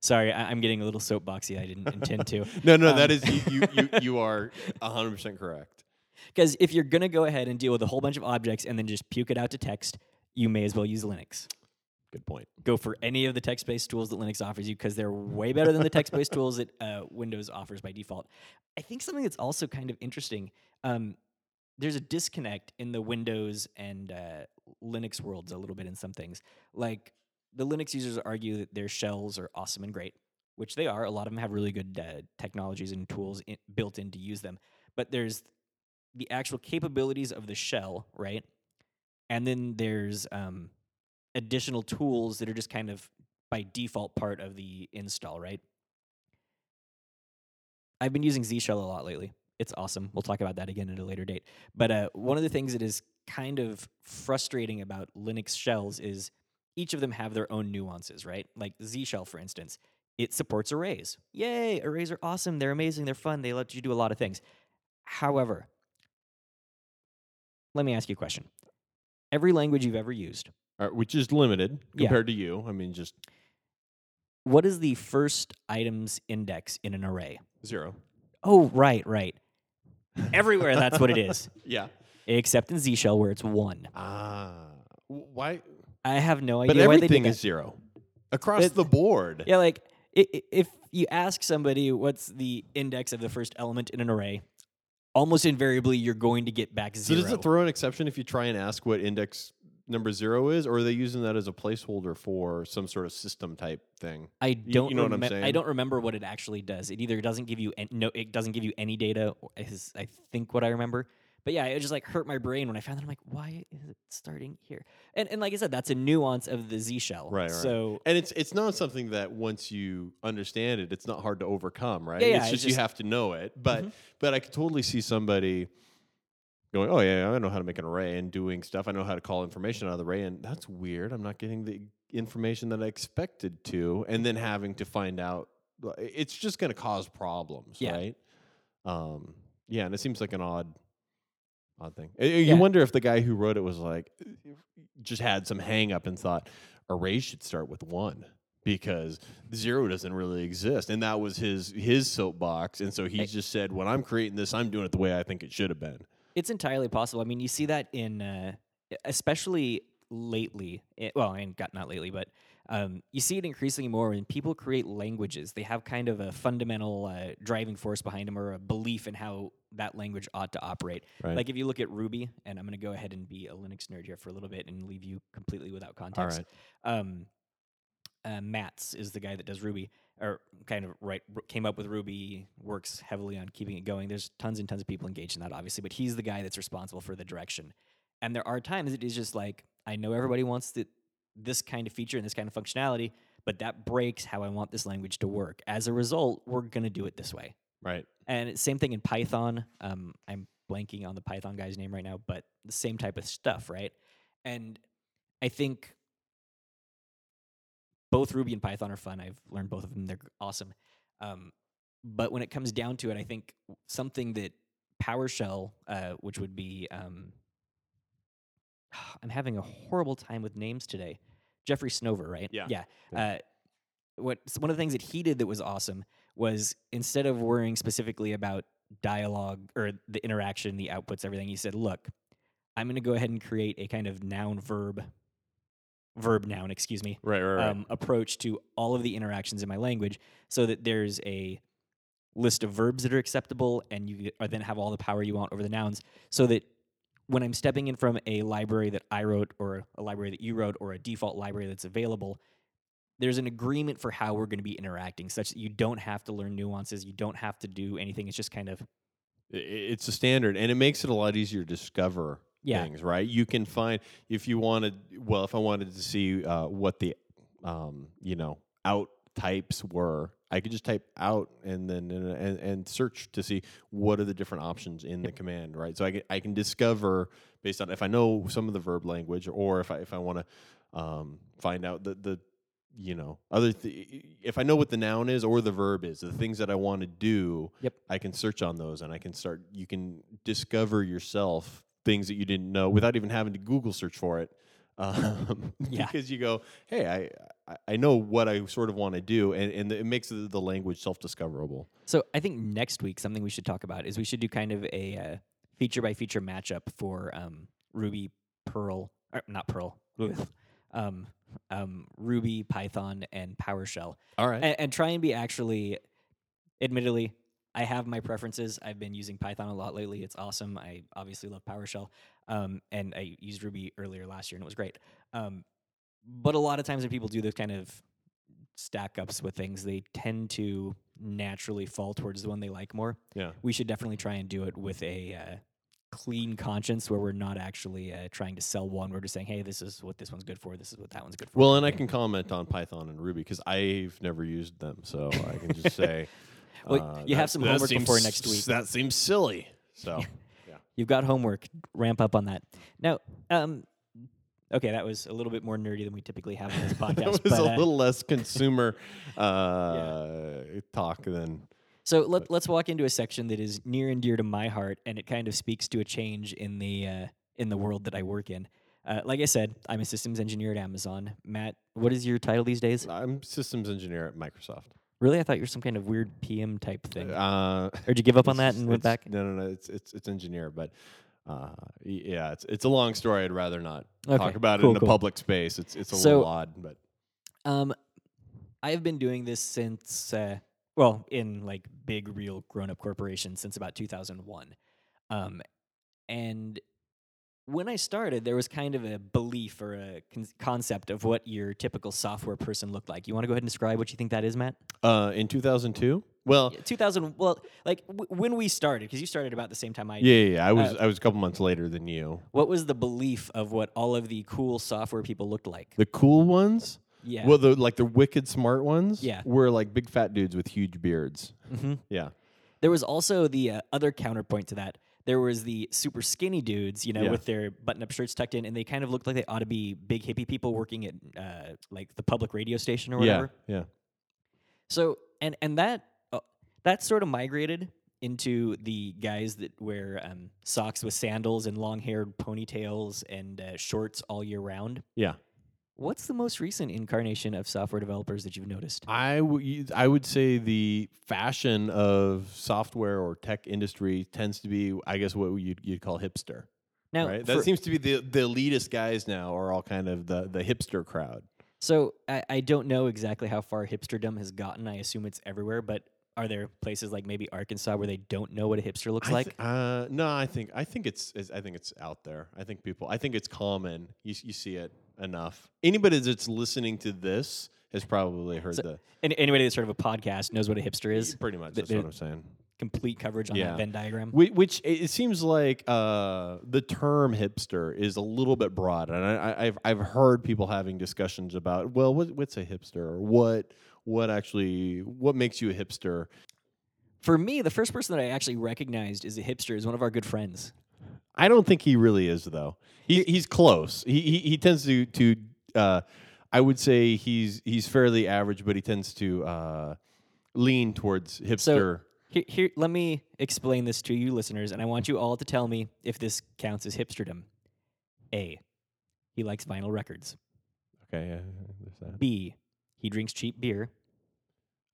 Sorry, I- I'm getting a little soapboxy. I didn't intend to. <laughs> no, no, that Um, is you. You, you, <laughs> you are hundred percent correct. Because if you're going to go ahead and deal with a whole bunch of objects and then just puke it out to text, you may as well use Linux. Good point. Go for any of the text based tools that Linux offers you because they're way better than the text based tools that uh, Windows offers by default. I think something that's also kind of interesting um, there's a disconnect in the Windows and uh, Linux worlds a little bit in some things. Like the Linux users argue that their shells are awesome and great, which they are. A lot of them have really good uh, technologies and tools in, built in to use them. But there's the actual capabilities of the shell, right? And then there's um, additional tools that are just kind of by default part of the install, right? I've been using Z Shell a lot lately. It's awesome. We'll talk about that again at a later date. But uh, one of the things that is kind of frustrating about Linux shells is each of them have their own nuances, right? Like Z Shell, for instance, it supports arrays. Yay! Arrays are awesome. They're amazing. They're fun. They let you do a lot of things. However, let me ask you a question. Every language you've ever used, right, which is limited Yeah. compared to you. I mean, just what is the first items index in an array? zero. Oh, right, right. <laughs> Everywhere that's what it is, Yeah. except in Z Shell where it's one. Ah. Why? I have no But idea why they everything is zero across It- the board. Yeah, like if you ask somebody what's the index of the first element in an array, almost invariably you're going to get back zero. So does it throw an exception if you try and ask what index number zero is, or are they using that as a placeholder for some sort of system type thing? I don't. you know what I'm remem- I don't remember what it actually does. It either doesn't give you an- no, it doesn't give you any data. Is I think what I remember. But yeah, it just like hurt my brain when I found that. I'm like, why is it starting here? And and like I said, that's a nuance of the Z shell. Right, right. So And it's it's not something that once you understand it, it's not hard to overcome, right? Yeah, yeah, it's it's just, you just- have to know it. But Mhm. but I could totally see somebody going, "Oh yeah, I know how to make an array and doing stuff. I know how to call information out of the array, and that's weird. I'm not getting the information that I expected to, and then having to find out. It's just going to cause problems, Yeah. right? Um, yeah, and it seems like an odd. Odd thing. Uh, You Yeah. wonder if the guy who wrote it was like, just had some hang up and thought arrays should start with one. because zero doesn't really exist, and that was his his soapbox. And so he just said, "When I'm creating this, I'm doing it the way I think it should have been." It's entirely possible. I mean, you see that in, uh, especially lately. eh, well, and got not lately, but um, you see it increasingly more when people create languages. They have kind of a fundamental uh, driving force behind them, or a belief in how that language ought to operate. Right. Like if you look at Ruby, and I'm going to go ahead and be a Linux nerd here for a little bit and leave you completely without context. right. Um, uh, Matz is the guy that does Ruby, or kind of right came up with Ruby, works heavily on keeping it going. There's tons and tons of people engaged in that, obviously, but he's the guy that's responsible for the direction. And there are times it is just like I know everybody wants the, this kind of feature and this kind of functionality, but that breaks how I want this language to work. As a result, we're going to do it this way. Right. And same thing in Python. Um, I'm blanking on the Python guy's name right now, but the same type of stuff, right? And I think both Ruby and Python are fun. I've learned both of them; they're awesome. Um, but when it comes down to it, I think something that PowerShell, uh, which would be, um, <sighs> I'm having a horrible time with names today. Jeffrey Snover, right? Yeah. Yeah. Uh, what one of the things that he did that was awesome was instead of worrying specifically about dialogue or the interaction, the outputs, everything, he said, "Look, I'm going to go ahead and create a kind of noun verb, verb noun, excuse me, Right. Right. Right. um, approach to all of the interactions in my language, so that there's a list of verbs that are acceptable, and you or then have all the power you want over the nouns, so that when I'm stepping in from a library that I wrote, or a library that you wrote, or a default library that's available, there's an agreement for how we're going to be interacting, such that you don't have to learn nuances, you don't have to do anything. It's just kind of it's a standard and it makes it a lot easier to discover Yeah. things right you can find if you wanted well if i wanted to see uh, what the um, you know out types were i could just type out and then and, and, and search to see what are the different options in the command right so I can, I can discover based on if i know some of the verb language or if i if i want to um, find out the the you know other th- if i know what the noun is or the verb is the things that i want to do Yep. i can search on those and i can start you can discover yourself things that you didn't know without even having to google search for it <laughs> um, Yeah. because you go hey I, I know what i sort of want to do and, and it makes the, the language self-discoverable. So I think next week something we should talk about is we should do kind of a uh, feature by feature matchup for um, Ruby, Perl, or not Perl, um, um, Ruby, Python, and PowerShell, all right. And, and try and be actually, admittedly, I have my preferences. I've been using Python a lot lately. It's awesome. I obviously love PowerShell, um, and I used Ruby earlier last year, and it was great. Um, but a lot of times when people do those kind of stack ups with things, they tend to naturally fall towards the one they like more. yeah We should definitely try and do it with a uh, clean conscience where we're not actually uh, trying to sell one. We're just saying, hey, this is what this one's good for. This is what that one's good for. well and i can comment on python and ruby because i've never used them so i can just <laughs> say Well, uh, you have some homework seems before next week. that seems silly so <laughs> You've got homework. Ramp up on that. Now, um, okay, that was a little bit more nerdy than we typically have on this <laughs> podcast. that was but, a uh, little less consumer <laughs> uh, talk than So let, let's walk into a section that is near and dear to my heart, and it kind of speaks to a change in the uh, in the world that I work in. Uh, like I said, I'm a systems engineer at Amazon. Matt, what is your title these days? I'm systems engineer at Microsoft. Really, I thought you were some kind of weird PM type thing. Uh, or <laughs> did you give up on that and went back? No, no, no. It's it's it's engineer, but uh, yeah, it's it's a long story. I'd rather not Okay, talk about cool, it in cool. a public space. It's it's a So- little odd, but Um, I've been doing this since, uh, well, in like big, real grown up corporations since about 2001. Um, and when I started, there was kind of a belief or a con- concept of what your typical software person looked like. You want to go ahead and describe what you think that is, Matt? uh, in 2002, well, Yeah, 2000, well, like w- when we started, because you started about the same time I yeah, did. yeah, yeah, I was Uh, I was a couple months later than you. What was the belief of what all of the cool software people looked like? The cool ones, Yeah. well, the like the wicked smart ones, Yeah. were like big fat dudes with huge beards. hmm Yeah, There was also the uh, other counterpoint to that. There was the super skinny dudes, you know, Yeah. with their button-up shirts tucked in, and they kind of looked like they ought to be big hippie people working at uh, like the public radio station or whatever. yeah, yeah. So, and and that uh, that sort of migrated into the guys that wear um, socks with sandals and long-haired ponytails and uh, shorts all year round. Yeah. What's the most recent incarnation of software developers that you've noticed? I would I would say the fashion of software or tech industry tends to be, I guess, what you'd, you'd call hipster. Now, right? That seems to be the the elitist guys now are all kind of the the hipster crowd. so I, I don't know exactly how far hipsterdom has gotten. I assume it's everywhere, but are there places like maybe Arkansas where they don't know what a hipster looks I like? uh, no, I think I think it's, it's I think it's out there. I think people. I think it's common. You you see it enough. Anybody that's listening to this has probably heard So- the Any, anybody that's heard of a podcast knows what a hipster is. pretty much. th- That's what I'm saying. Complete coverage on Yeah. that Venn diagram. Which, which it it seems like uh, the term hipster is a little bit broad, and I, I, I've I've heard people having discussions about well, what, what's a hipster, or what what actually what makes you a hipster? For me, the first person that I actually recognized as a hipster is one of our good friends. I don't think he really is though. He, he's close. He, he he tends to to uh, I would say he's he's fairly average, but he tends to uh, lean towards hipster. Here, here, let me explain this to you listeners, and I want you all to tell me if this counts as hipsterdom. A, he likes vinyl records. okay, yeah, there's that. B, he drinks cheap beer.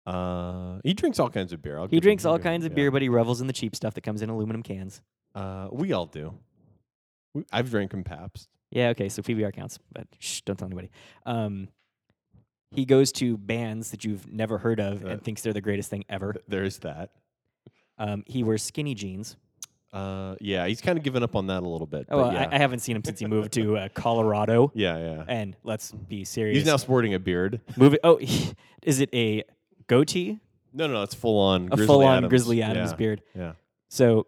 Uh, he drinks all kinds of beer. I'll He drinks all him- kinds of yeah. beer, but he revels in the cheap stuff that comes in aluminum cans. Uh, we all do. We, I've drank him Pabst. Yeah, okay, so PBR counts, but shh, don't tell anybody. Um, he goes to bands that you've never heard of Uh, and thinks they're the greatest thing ever. Th- There is that. Um, he wears skinny jeans. Uh, yeah, he's kind of given up on that a little bit. Oh, but I, yeah. I haven't seen him since he moved to uh, Colorado. <laughs> yeah, yeah. And let's be serious. He's now sporting a beard. Move it. Oh, <laughs> is it a goatee? No, no, no. it's full on. A Grizzly full-on. Grizzly Adams beard. Yeah. So,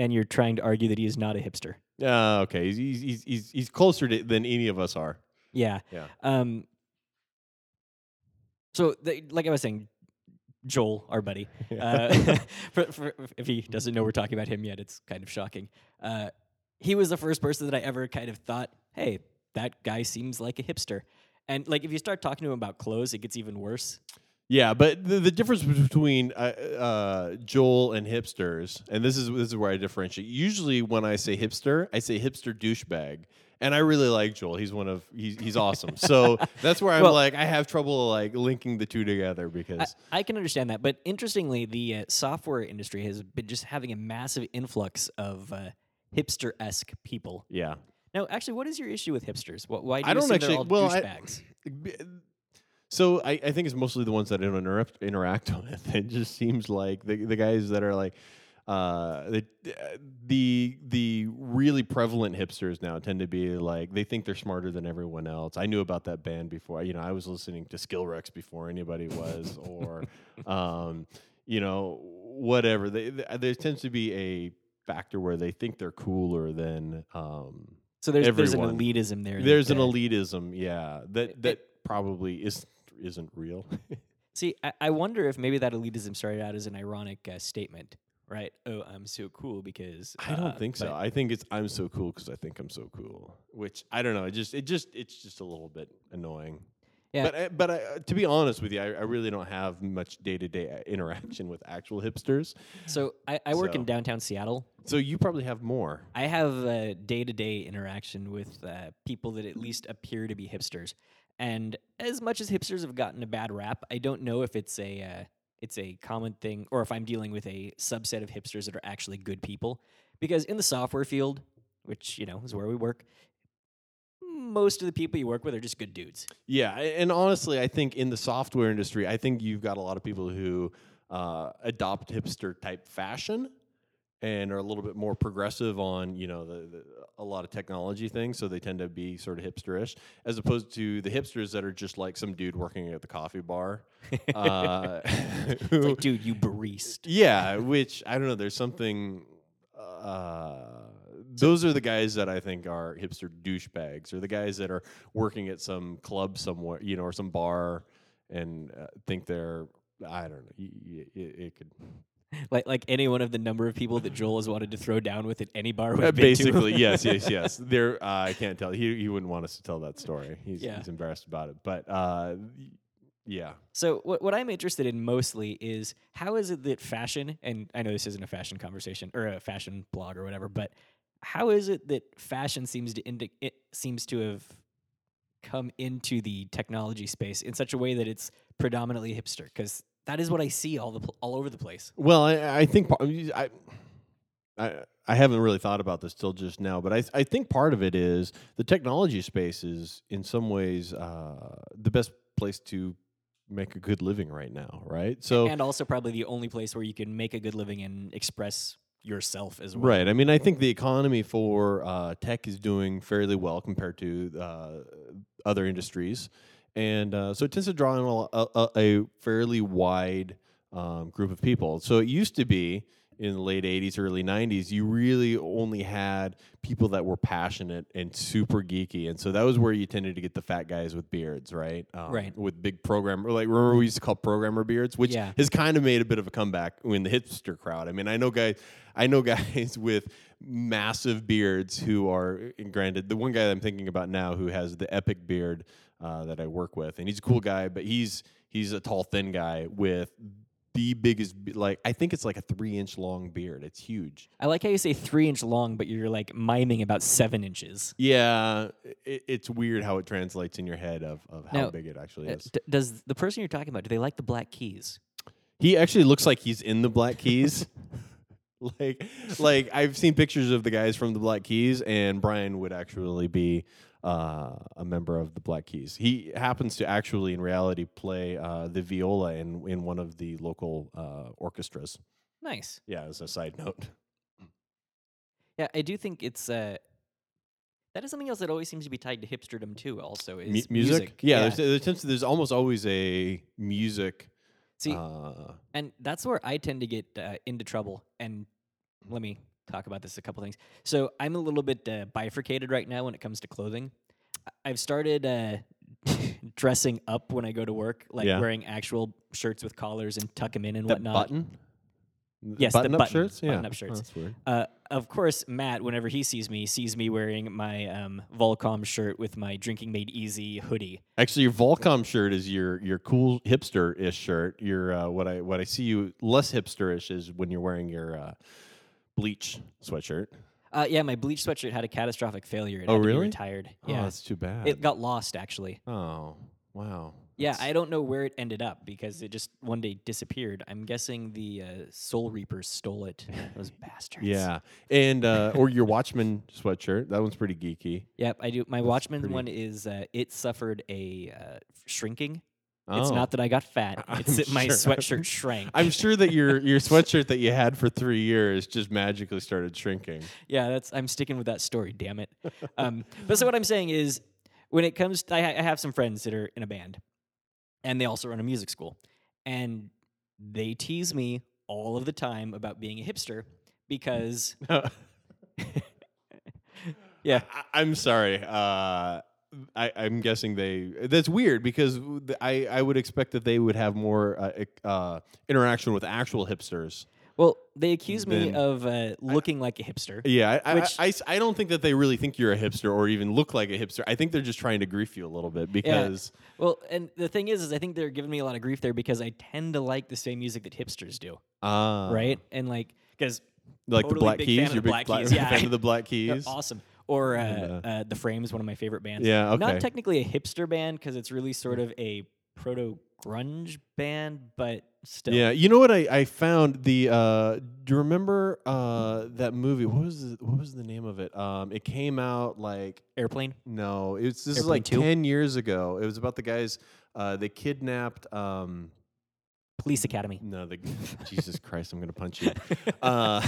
and you're trying to argue that he is not a hipster. Yeah. okay. He's he's he's he's, he's closer to, than any of us are. Yeah. Yeah. Um. So, the, like I was saying, Joel, our buddy, <laughs> uh, <laughs> for, for, if he doesn't know we're talking about him yet, it's kind of shocking. Uh, he was the first person that I ever kind of thought, hey, that guy seems like a hipster. And like, if you start talking to him about clothes, it gets even worse. Yeah, but the, the difference between uh, uh, Joel and hipsters, and this is this is where I differentiate. Usually, when I say hipster, I say hipster douchebag, and I really like Joel. He's one of he's he's awesome. So <laughs> that's where I'm Well- like I have trouble like linking the two together because I, I can understand that, but interestingly, the uh, software industry has been just having a massive influx of uh, hipster esque people. yeah, Now, actually, what is your issue with hipsters? Why do I don't actually- they're all well, douchebags? So I, I think it's mostly the ones that I don't interact interact <laughs> with. It just seems like the the guys that are like uh, the the the really prevalent hipsters now tend to be like they think they're smarter than everyone else. I knew about that band before. You know, I was listening to Skill Skrillex before anybody was, <laughs> or um, you know, whatever. They, they, there tends to be a factor where they think they're cooler than um, So there's there's an elitism there. there's an uh, elitism, yeah, that It- that probably is isn't real. <laughs> See, I, I wonder if maybe that elitism started out as an ironic uh, statement, right? Oh, I'm so cool because I uh, don't think so. I think it's I'm so cool because I think I'm so cool. Which I don't know. It just it just it's just a little bit annoying. Yeah. But I, but I, uh, to be honest with you, I, I really don't have much day to day interaction with actual hipsters. So I, I work in downtown Seattle. So you probably have more. I have day to day interaction with uh, people that at least appear to be hipsters. And as much as hipsters have gotten a bad rap, I don't know if it's a uh, it's a common thing or if I'm dealing with a subset of hipsters that are actually good people. Because in the software field, which you know is where we work, most of the people you work with are just good dudes. Yeah, and honestly, I think in the software industry, I think you've got a lot of people who uh, adopt hipster type fashion and are a little bit more progressive on you know the, the a lot of technology things, so they tend to be sort of hipsterish, as opposed to the hipsters that are just like some dude working at the coffee bar. uh, <laughs> who- like, dude, you barista. yeah, which I don't know. There's something. Uh, those are the guys that I think are hipster douchebags, or the guys that are working at some club somewhere, you know, or some bar, and uh, think they're. I don't know. y- It, it could Like like any one of the number of people that Joel has wanted to throw down with at any bar. we've Uh, been to. basically yes, yes, <laughs> yes. There, uh, I can't tell. He he wouldn't want us to tell that story. He's, Yeah. he's embarrassed about it. But uh, yeah, So what what I'm interested in mostly is how is it that fashion and I know this isn't a fashion conversation or a fashion blog or whatever, but how is it that fashion seems to indi- it seems to have come into the technology space in such a way that it's predominantly hipster because that is what I see all the all over the place. Well, I, I think I, I I haven't really thought about this till just now, but I I think part of it is the technology space is in some ways uh, the best place to make a good living right now, right? So and also probably the only place where you can make a good living and express yourself as well. Right. I mean, I think the economy for uh, tech is doing fairly well compared to uh, other industries, and uh, so it tends to draw in a, a, a fairly wide um, group of people. So it used to be in the late 80s early 90s you really only had people that were passionate and super geeky and so that was where you tended to get the fat guys with beards right um, Right. with big programmer like remember we used to call programmer beards which Yeah. has kind of made a bit of a comeback in the hipster crowd i mean i know guys i know guys <laughs> with massive beards who are granted the one guy that i'm thinking about now who has the epic beard uh, that i work with and he's a cool guy but he's he's a tall thin guy with the biggest like i think it's like a three inch long beard. It's huge. I like how you say three inch long, but you're like miming about seven inches. yeah it, it's weird how it translates in your head of, of how Now, big it actually Uh, is. d- does the person you're talking about do they like the black keys? he actually looks like he's in the black keys. <laughs> Like like i've seen pictures of the guys from the black keys and brian would actually be uh, a member of the black keys he happens to actually in reality play uh, the viola in, in one of the local uh, orchestras Nice. yeah as a side note Yeah, I do think it's uh that is something else that always seems to be tied to hipsterdom too. Also, is Mu- music? Yeah, There's, there tends to, there's almost always a music. See, uh, and that's where I tend to get uh, into trouble. And let me talk about this a couple things. So I'm a little bit uh, bifurcated right now when it comes to clothing. I've started uh, <laughs> dressing up when I go to work, like Yeah. wearing actual shirts with collars and tuck them in and that whatnot. button. Yes, the button up button- shirts. Yeah, button-up Oh, shirts. weird. Uh, of course, Matt, whenever he sees me, sees me wearing my um, Volcom shirt with my Drinking Made Easy hoodie. Actually, your Volcom shirt is your your cool hipster ish shirt. Your uh, what I what I see you less hipster ish is when you're wearing your uh, bleach sweatshirt. Uh, yeah, my bleach sweatshirt had a catastrophic failure. It Oh, really? retired. Oh, Yeah, that's too bad. it got lost actually. oh, wow. Yeah, That's- I don't know where it ended up because it just one day disappeared. I'm guessing the uh, Soul Reapers stole it. <laughs> Those bastards. yeah, and uh, or your Watchmen sweatshirt. That one's pretty geeky. Yep, I do. My Watchmen pretty- one is uh, it suffered a uh, shrinking. It's Oh. not that I got fat. <laughs> I'm It's that my sure. sweatshirt shrank. I'm <laughs> sure that your your sweatshirt that you had for three years just magically started shrinking. Yeah, that's I'm sticking with that story. Damn it. Um, but so what I'm saying is, when it comes, I, ha- I have some friends that are in a band, and they also run a music school, and they tease me all of the time about being a hipster because, <laughs> yeah, I, I'm sorry. Uh, I, I'm guessing they. That's weird because I, I would expect that they would have more uh, uh, interaction with actual hipsters. well, they accuse me of uh, looking like a hipster. Yeah, I, I- Which- I, I don't think that they really think you're a hipster or even look like a hipster. I think they're just trying to grief you a little bit because Yeah. Well, and the thing is, is I think they're giving me a lot of grief there because I tend to like the same music that hipsters do, uh, right? And like, because like Totally the Black big Keys. fan You're the big Black bla- Keys, <laughs> yeah. fan of the Black Keys. awesome. Or uh, uh, the Frames, is one of my favorite bands. Yeah, okay. Not technically a hipster band because it's really sort of a proto grunge band, but still. Yeah, you know what I, I found the uh do you remember uh that movie what was the, what was the name of it um it came out like Airplane. no it was this is Airplane like 2? 10 years ago it was about the guys uh they kidnapped um Police Academy. no the <laughs> Jesus Christ I'm going to punch you uh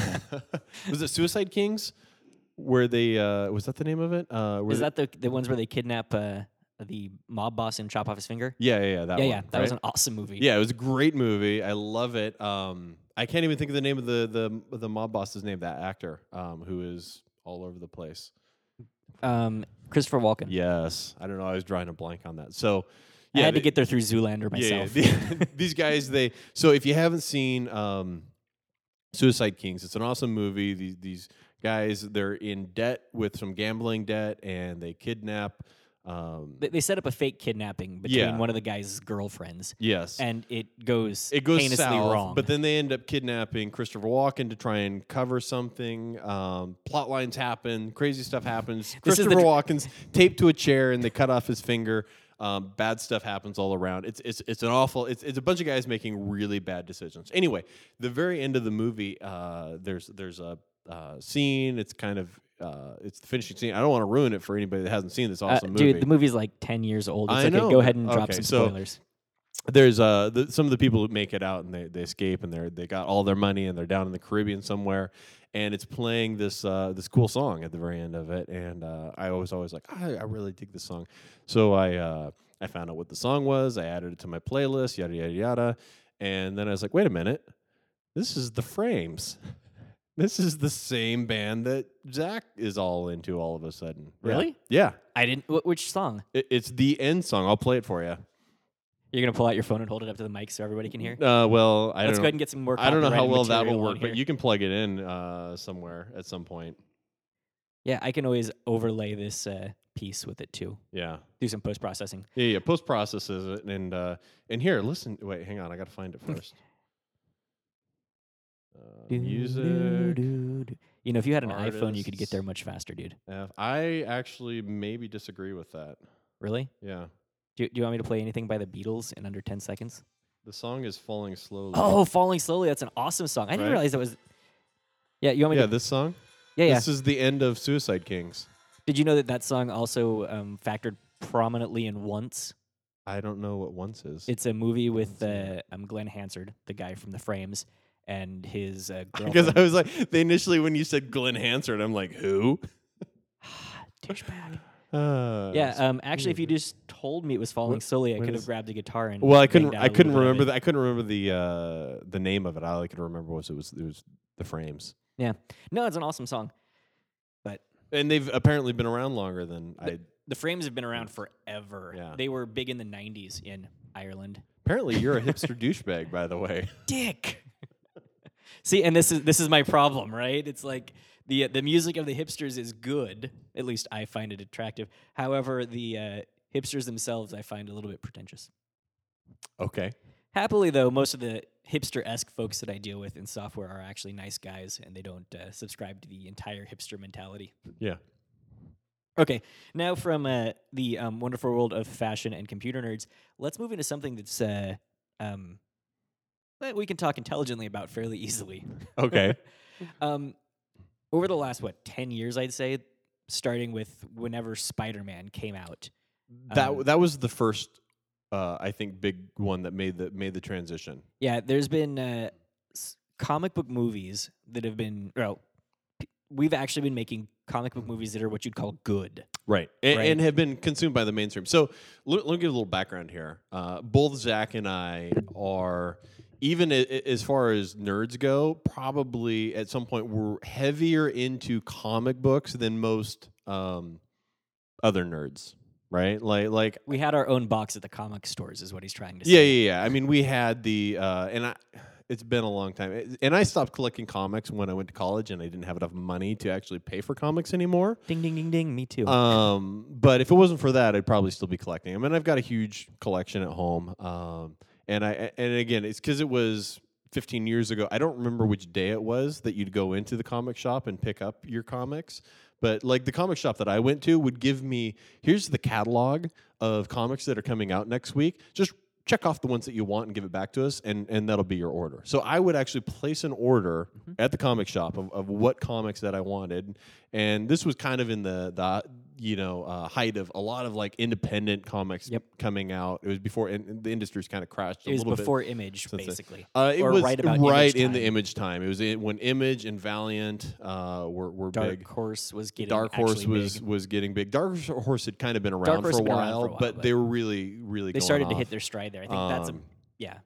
<laughs> was it Suicide Kings where they uh was that the name of it uh Is they- that the the ones where they kidnap uh, the mob boss and chop off his finger? yeah yeah yeah that yeah, one, yeah. That was an awesome movie. Yeah, it was a great movie. I love it. Um, I can't even think of the name of the the the mob boss's name. That actor, um, who is all over the place. Um, Christopher Walken. Yes, I don't know. I was drawing a blank on that. So, I yeah, had to get there through Zoolander yeah, myself. yeah. <laughs> <laughs> these guys, they. So if you haven't seen um, Suicide Kings, it's an awesome movie. These these guys, they're in debt with some gambling debt, and they kidnap Um, They, they set up a fake kidnapping between Yeah. one of the guy's girlfriends, yes, and it goes it goes heinously south, wrong. but then they end up kidnapping Christopher Walken to try and cover something. Um, plot lines happen, crazy stuff happens. This is the Christopher dr- Walken's taped to a chair, and they cut off his finger. Um, bad stuff happens all around. It's it's it's an awful. It's it's a bunch of guys making really bad decisions. Anyway, the very end of the movie, uh, there's there's a uh, scene. It's kind of uh, it's the finishing scene. I don't want to ruin it for anybody that hasn't seen this Uh, awesome movie. dude, the movie's like ten years old. It's I okay. know, Go ahead and drop okay, some so- spoilers. there's uh the, some of the people who make it out and they, they escape and they're they got all their money and they're down in the Caribbean somewhere and it's playing this uh this cool song at the very end of it and uh I was always like I, I really dig this song so I uh I found out what the song was I added it to my playlist yada yada yada and then I was like wait a minute this is the Frames <laughs> this is the same band that Zach is all into all of a sudden Yeah. Really? yeah, I didn't. Wh- which song? It, it's the end song I'll play it for you You're gonna pull out your phone and hold it up to the mic so everybody can hear. uh well I Let's don't go know ahead and get some more. I don't know how copyrighted well that will material on work, but you can plug it in uh, somewhere at some point. Yeah, I can always overlay this uh, piece with it too. Yeah, Do some post processing. yeah, yeah. Post processes it, and uh, and here, listen. Wait, hang on. I got to find it <laughs> first. Uh, music. You know, if you had an iPhone, you could get there much faster, dude. I actually maybe disagree with that. Really? Yeah, Do you, do you want me to play anything by the Beatles in under ten seconds? the song is falling slowly. Oh, "Falling Slowly." That's an awesome song. I didn't Right? realize that was. Yeah, you want me yeah. to? This song. Yeah, yeah. This is the end of Suicide Kings. Did you know that that song also um, factored prominently in Once? I don't know what once is. It's a movie with uh, um, Glenn Hansard, the guy from The Frames, and his uh, <laughs> because girlfriend. I was like, they initially when you said Glenn Hansard, I'm like, who? <sighs> douchebag. <sighs> Uh, Yeah, um, actually, if you just told me it was falling slowly, I could have is- grabbed a guitar and. Well, I couldn't. banged out I little couldn't bit of remember. it. The, I couldn't remember the uh, the name of it. All I could remember was it was it was the frames. Yeah. No, it's an awesome song. But And they've apparently been around longer than I. The Frames have been around forever. Yeah. They were big in the '90s in Ireland. Apparently, you're a hipster <laughs> douchebag, by the way. Dick. See, and this is this is my problem, right? It's like the the music of the hipsters is good. At least I find it attractive. However, the uh, hipsters themselves I find a little bit pretentious. Okay. Happily, though, most of the hipster esque folks that I deal with in software are actually nice guys, and they don't uh, subscribe to the entire hipster mentality. Yeah. Okay, now from uh, the um, wonderful world of fashion and computer nerds, let's move into something that's uh, um, that we can talk intelligently about fairly easily. Okay. <laughs> um, over the last what ten years, I'd say, starting with whenever Spider-Man came out. that Um, that was the first. Uh, I think big one that made the made the transition. Yeah, there's been uh, s- comic book movies that have been. Well, p- we've actually been making comic book movies that are what you'd call good. Right. And, Right. and have been consumed by the mainstream. So let, let me give a little background here. Uh, both Zach and I are, even as far as nerds go, probably at some point we're heavier into comic books than most um, other nerds. Right. Like, like We had our own box at the comic stores, is what he's trying to say. yeah, yeah. Yeah. I mean, we had the, uh, and I, it's been a long time. And I stopped collecting comics when I went to college and I didn't have enough money to actually pay for comics anymore. Ding, ding, ding, ding. Me too. Um, but if it wasn't for that, I'd probably still be collecting them. And I've got a huge collection at home. Um, and I and again, it's because it was 15 years ago. I don't remember which day it was that you'd go into the comic shop and pick up your comics. But like the comic shop that I went to would give me here's the catalog of comics that are coming out next week. Just check off the ones that you want and give it back to us and and that'll be your order. So I would actually place an order mm-hmm. at the comic shop of, of what comics that I wanted. And this was kind of in the the you know uh, height of a lot of like independent comics Yep. coming out. It was before and the industry's kind of crashed a it was before Image, basically. Uh, it or was right about right Image in the image time. It was in, when Image and Valiant uh, were were Dark big. Dark Horse was getting Dark Horse was big. was getting big. Dark Horse had kind of been around, for, a been around while, for a while, but, but they were really really They started to hit their stride there. I think that's a Um, yeah.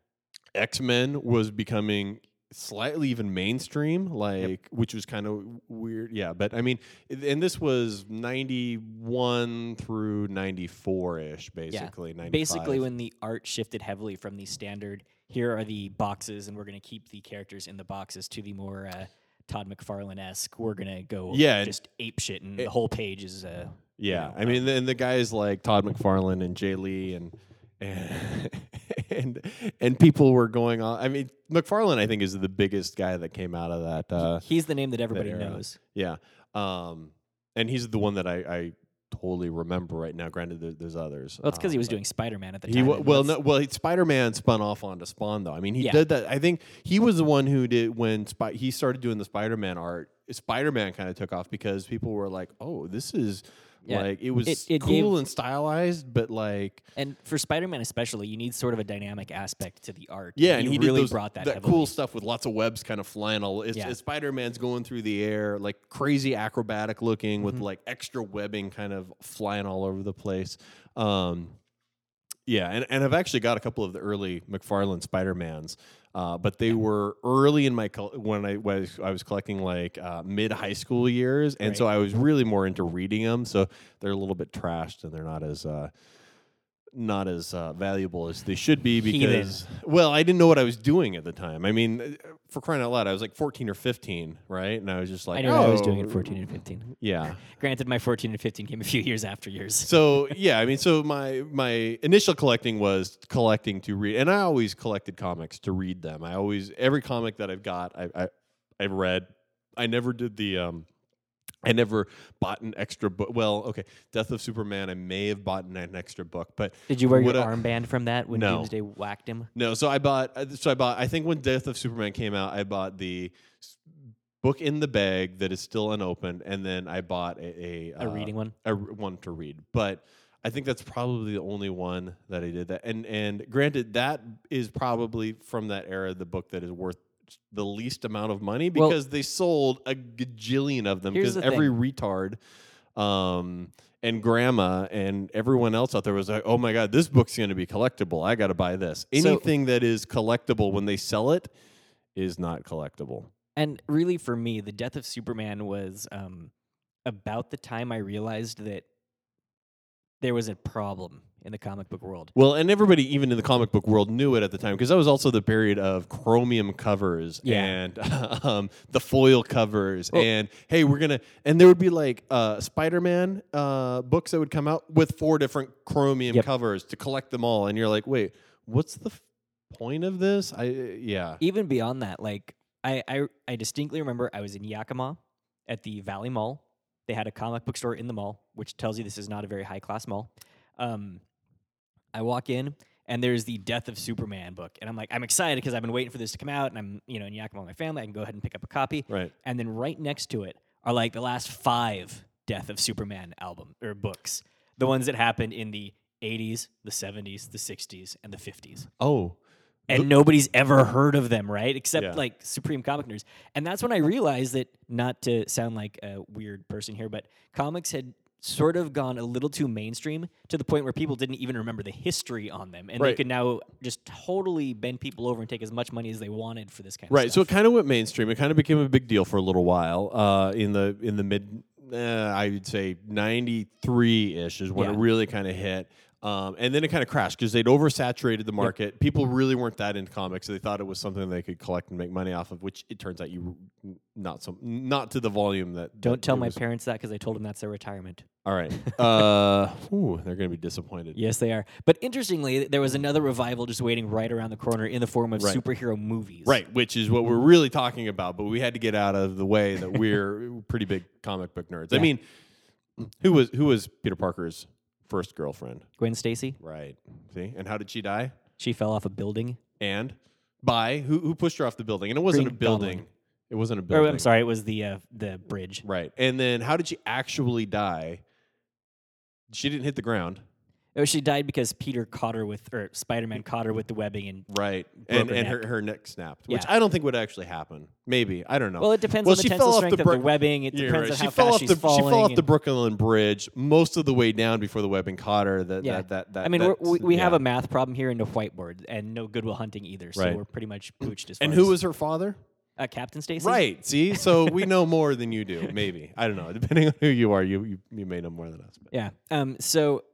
X Men was becoming slightly even mainstream, like which was kind of weird. Yeah, but I mean, and this was ninety one through ninety four ish, basically. 95. Basically, when the art shifted heavily from the standard, here are the boxes, and we're going to keep the characters in the boxes, to the more uh, Todd McFarlane esque. We're going to go Yeah, just ape shit, and it- the whole page is uh, Yeah, know, I mean, and the guys like Todd McFarlane and Jay Lee and and <laughs> <laughs> and and people were going on. I mean, McFarlane, I think, is the biggest guy that came out of that. Uh, He's the name that everybody era. knows. yeah, um, and he's the one that I, I totally remember right now. Granted, there, there's others. Well, it's because he um, was doing Spider Man at the time. wa- and well, no, well, Spider Man spun off onto Spawn though. I mean, he Yeah. did that. I think he was the one who did when he started doing the Spider Man art. Spider Man kind of took off because people were like, "Oh, this is Yeah. like it was It- it cool gave- and stylized, but like And for Spider Man especially, you need sort of a dynamic aspect to the art. yeah." And he really those, brought that, that heavily. cool stuff with lots of webs kind of flying all. It's, Yeah. it's Spider Man's going through the air, like crazy acrobatic looking Mm-hmm. with like extra webbing kind of flying all over the place. Um, Yeah, and, and I've actually got a couple of the early McFarlane Spider Mans, uh, but they were early in my col- when I was I was collecting like uh, mid high school years, and so I was really more into reading them. So they're a little bit trashed, and they're not as uh, not as uh, valuable as they should be Heathen. because well, I didn't know what I was doing at the time. I mean, uh, for crying out loud, I was like fourteen or fifteen, right? And I was just like, I knew what I was doing "Oh, at 14 and 15. Yeah. <laughs> Granted, my 14 and 15 came a few years after yours. so yeah, I mean, so my my initial collecting was collecting to read, and I always collected comics to read them. I always every comic that I've got, I I I've read. I never did the um. I never bought an extra book. Well, okay, Death of Superman. I may have bought an extra book, but Did you wear your I- armband from that when No. Doomsday whacked him? no. So I bought. uh, So I bought. I think when Death of Superman came out, I bought the book in the bag that is still unopened, and then I bought a a, A uh, reading one? a one to read. But I think that's probably the only one that I did that. And and granted, that is probably from that era the book that is worth the least amount of money Well- because they sold a gajillion of them because every retard. Um, and grandma and everyone else out there was like, "Oh my god, this book's going to be collectible. I got to buy this." So- Anything that is collectible when they sell it is not collectible. And really, for me, the death of Superman was um, about the time I realized that there was a problem in the comic book world. Well, and everybody, even in the comic book world, knew it at the time because that was also the period of chromium covers Yeah. and <laughs> um, the foil covers. Well- and hey, we're gonna, and there would be like uh, Spider-Man uh, books that would come out with four different chromium Yep. covers to collect them all, and you're like, wait, what's the f- point of this? I yeah, Even beyond that, like I, I, I distinctly remember I was in Yakima at the Valley Mall. They had a comic book store in the mall, which tells you this is not a very high class mall. Um, I walk in and there's the Death of Superman book, and I'm like, I'm excited because I've been waiting for this to come out, and I'm you know in Yakima with my family. I can go ahead and pick up a copy. right. and then right next to it are like the last five Death of Superman album or books, the ones that happened in the 80s, the 70s, the 60s, and the 50s. Oh, And nobody's ever heard of them, right? Except Yeah. like Supreme Comic Nerds. And that's when I realized that, not to sound like a weird person here, but comics had sort of gone a little too mainstream to the point where people didn't even remember the history on them. And they could now just totally bend people over and take as much money as they wanted for this kind of stuff. Right. So it kind of went mainstream. It kind of became a big deal for a little while. Uh, in the in the mid, uh, I would say ninety three ish is when Yeah. it really kind of hit. Um, and then it kind of crashed because they'd oversaturated the market. People really weren't that into comics. So they thought it was something they could collect and make money off of, which it turns out you not so not to the volume that. Don't that tell my was. parents that because I told them that's their retirement. All right. <laughs> Uh, ooh, they're going to be disappointed. Yes, they are. But interestingly, there was another revival just waiting right around the corner in the form of Right. superhero movies. Right, which is what we're really talking about, but we had to get out of the way that we're <laughs> pretty big comic book nerds. I mean, who was who was Peter Parker's first girlfriend? Gwen Stacy, Right. See, and how did she die? she fell off a building. And by who? Who pushed her off the building? And it wasn't Green a building. Goblin. It wasn't a Or building. I'm sorry, it was the uh, the bridge. Right. And then how did she actually die? She didn't hit the ground. Oh, she died because Peter caught her with, or Spider Man caught her with the webbing, and Right. And her and neck. her, her neck snapped, which Yeah. I don't think would actually happen. Maybe. I don't know. well, it depends Well, on the she tensile fell strength the of the webbing. It depends right. on she how fell fast off she's the falling. she fell off the Brooklyn Bridge most of the way down before the webbing caught her. That Yeah. that that, that I mean, we, we have a math problem here and no whiteboard and no Goodwill Hunting either. So Right. we're pretty much pooched as far And as who was her father? uh, Captain Stacy? Right. See, so <laughs> we know more than you do. Maybe I don't know. Depending on who you are, you you, you may know more than us. But. Yeah. Um. So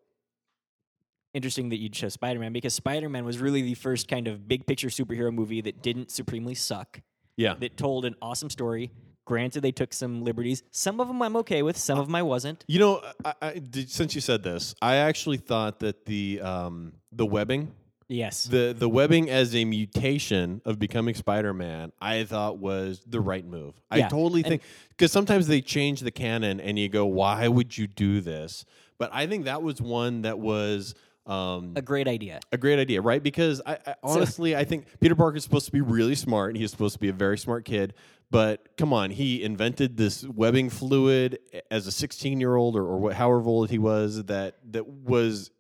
interesting that you chose Spider Man because Spider Man was really the first kind of big picture superhero movie that didn't supremely suck. Yeah. That told an awesome story, Granted, they took some liberties. Some of them I'm okay with. Some of them I wasn't. You know, I, I did, since you said this, I actually thought that the um, the webbing, Yes. the the webbing as a mutation of becoming Spider-Man, I thought was the right move. I Yeah, totally think because sometimes they change the canon, and you go, "Why would you do this?" But I think that was one that was. Um, a great idea. a great idea, right? Because I, I honestly, I think Peter Parker is supposed to be really smart. and He's supposed to be a very smart kid. But come on, he invented this webbing fluid as a 16 year old or, or what, however old he was. That that was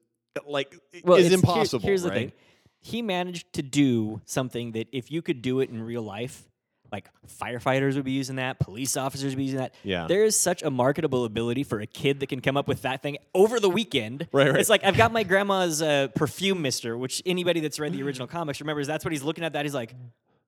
like Well, is it's- here- impossible. here's the thing: he managed to do something that if you could do it in real life, like firefighters would be using that, police officers would be using that. Yeah. there is such a marketable ability for a kid that can come up with that thing over the weekend. <laughs> Right, right. It's like I've got my grandma's uh, perfume mister, which anybody that's read the original comics remembers. That's what he's looking at. That he's like.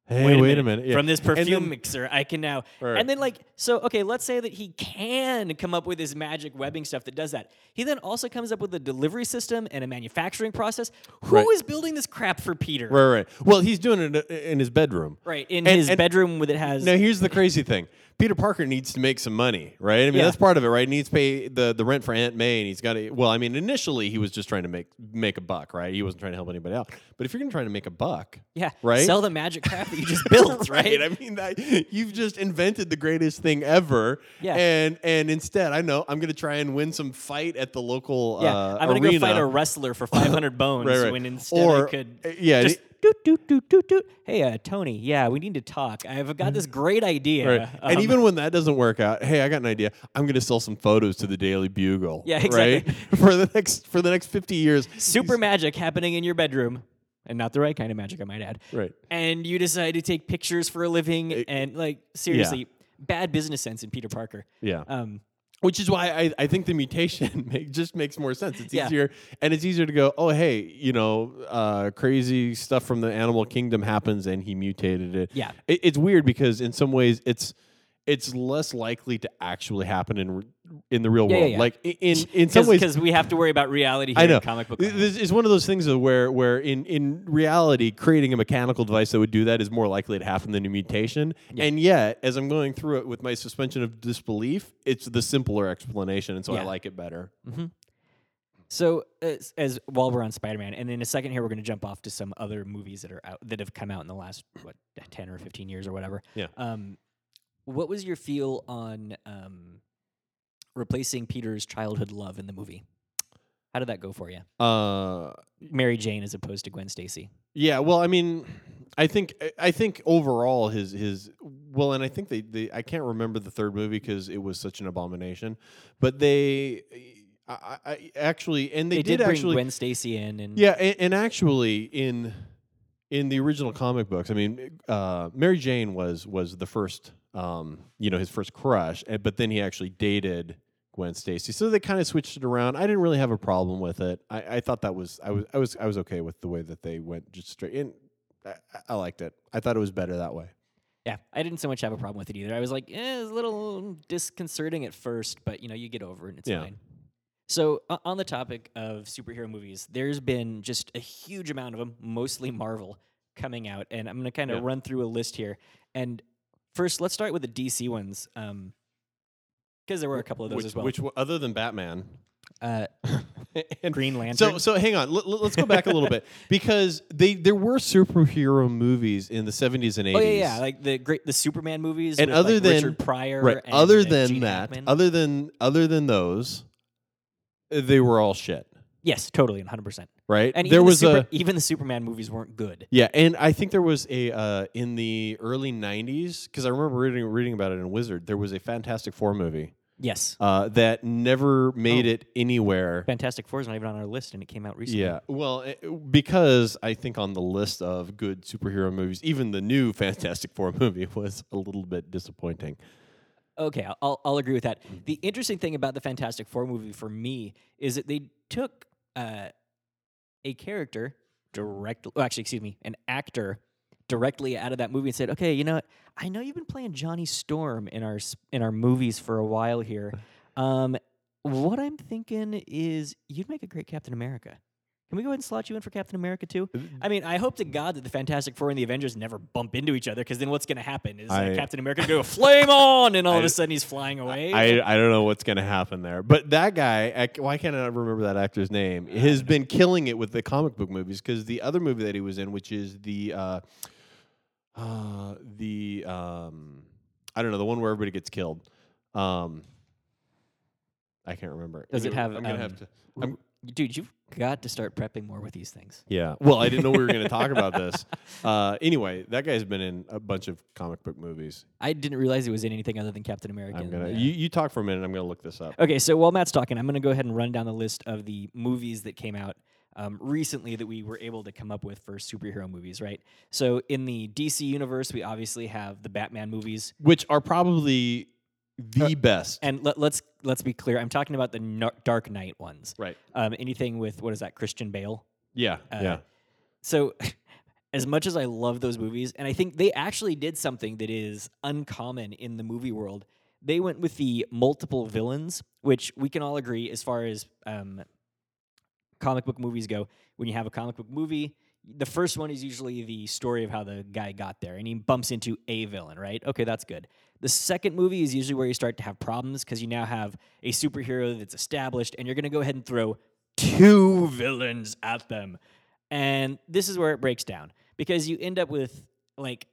Hey, wait, a minute. Yeah. From this perfume then- mixer, I can now. Right. And then, like, so, okay, let's say that he can come up with his magic webbing stuff that does that. He then also comes up with a delivery system and a manufacturing process. Who is Right. building this crap for Peter? Right, right. Well, he's doing it in his bedroom. Right, in And- his and- bedroom with it has. Now, here's the crazy thing. Peter Parker needs to make some money, right? I mean, Yeah. that's part of it, right? He needs to pay the, the rent for Aunt May, and he's got to. Well, I mean, initially he was just trying to make make a buck, right? He wasn't trying to help anybody out. But if you're going to try to make a buck, yeah, right? Sell the magic crap that you just built, <laughs> right? I mean, that, you've just invented the greatest thing ever. Yeah. And and instead, I know I'm going to try and win some fight at the local yeah, uh, I'm gonna go fight a wrestler for 500 <laughs> bones Right, right. when instead Or, I could uh, yeah, just doot doot doot doot doot. Hey, uh, Tony, yeah, we need to talk. I've got this great idea. Right. and Um, even when that doesn't work out, hey, I got an idea. I'm going to sell some photos to the Daily Bugle. Yeah, exactly. Right? <laughs> for the next for the next 50 years. super magic happening in your bedroom, and not the right kind of magic, I might add. Right. And you decide to take pictures for a living, and like seriously, bad business sense in Peter Parker. Yeah. Um, Which is why I, I think the mutation <laughs> make, just makes more sense. It's Yeah. easier, and it's easier to go. Oh, hey, you know, uh, crazy stuff from the animal kingdom happens, and he mutated it. Yeah. it, it's weird because in some ways it's it's less likely to actually happen in in the real Yeah, yeah, world. yeah. Like in <laughs> in some ways, because we have to worry about reality here I know. in comic book. This is one of those things where, where in, in reality, creating a mechanical device that would do that is more likely to happen than a mutation. And yet, as I'm going through it with my suspension of disbelief, it's the simpler explanation, and so I like it better. So as, as while we're on Spider-Man, and in a second here we're going to jump off to some other movies that are out that have come out in the last what ten or fifteen years or whatever. Yeah. Um, what was your feel on um, replacing Peter's childhood love in the movie? How did that go for you? Uh, Mary Jane as opposed to Gwen Stacy. yeah, well, I mean, I think I- think overall his his well, and I think they, they I can't remember the third movie because it was such an abomination, but they. I, I I- actually, and they, They, did, did, bring actually Gwen Stacy in, and Yeah, and, and actually, in in the original comic books, I mean, uh, Mary Jane was was the first, um, you know, his first crush, but then he actually dated Gwen Stacy, so they kind of switched it around. I didn't really have a problem with it. I, I thought that was I was I was I was okay with the way that they went just straight in. I, I liked it. I thought it was better that way. yeah, I didn't so much have a problem with it either. I was like, eh, it's a little disconcerting at first, but you know, you get over it and it's Yeah. fine. So, uh, on the topic of superhero movies, there's been just a huge amount of them, mostly Marvel, coming out, and I'm going to kind of Yeah. run through a list here. And first, let's start with the DC ones, because there were a couple of those which, as well. which other than Batman uh, <laughs> and Green Lantern. So so hang on. L- let's go back a little bit <laughs> because they there were superhero movies in the 70s and 80s. oh yeah, yeah, like the great the Superman movies, And other like, than- Richard Pryor, right. and, Other uh, than Gene that, Hackman. other than other than those, they were all shit, yes, totally, 100. percent right? And there even was the Super, a even the Superman movies weren't good. yeah, and I think there was a uh, in the early 90s because I remember reading reading about it in Wizard. There was a Fantastic Four movie Yes, uh, that never made Oh. it anywhere. Fantastic Four is not even on our list, and it came out recently. Yeah, well, eh, because I think on the list of good superhero movies, even the new <laughs> Fantastic Four movie was a little bit disappointing. Okay, I'll- I'll, I'll agree with that. The interesting thing about the Fantastic Four movie for me is that they took uh, a character directly, well, actually, excuse me, an actor directly out of that movie and said, "Okay, you know, what? I know you've been playing Johnny Storm in our in our movies for a while here. Um, what I'm thinking is you'd make a great Captain America." Can we go ahead and slot you in for Captain America too? I mean, I hope to God that the Fantastic Four and the Avengers never bump into each other because then what's going to happen is uh, I- Captain America go flame on, and all of a sudden he's flying away. I, I don't know what's going to happen there. But that guy, I, why can't I remember that actor's name? Has been killing it with the comic book movies because the other movie that he was in, which is the uh, uh, the um, I don't know the one where everybody gets killed. Um, I can't remember. Does I'm it have, I'm gonna um, have to. I'm, Dude, you've got to start prepping more with these things. yeah. Well, I didn't know we were going to talk about this. <laughs> Uh, anyway, that guy's been in a bunch of comic book movies. I didn't realize it was in anything other than Captain America. I'm gonna. uh, You, you talk for a minute. I'm gonna look this up. Okay, so while Matt's talking, I'm going to go ahead and run down the list of the movies that came out um, recently that we were able to come up with for superhero movies, right? So in the DC universe, we obviously have the Batman movies, Which are probably the best. and let, let's let's be clear. I'm talking about the Nar- Dark Knight ones. right. Um, anything with what is that? Christian Bale. Yeah. Uh, yeah. So, <laughs> as much as I love those movies, and I think they actually did something that is uncommon in the movie world, they went with the multiple villains, which we can all agree as far as um, comic book movies go. When you have a comic book movie, the first one is usually the story of how the guy got there, and he bumps into a villain, right? Okay, that's good. The second movie is usually where you start to have problems because you now have a superhero that's established, and you're going to go ahead and throw two villains at them. And this is where it breaks down because you end up with like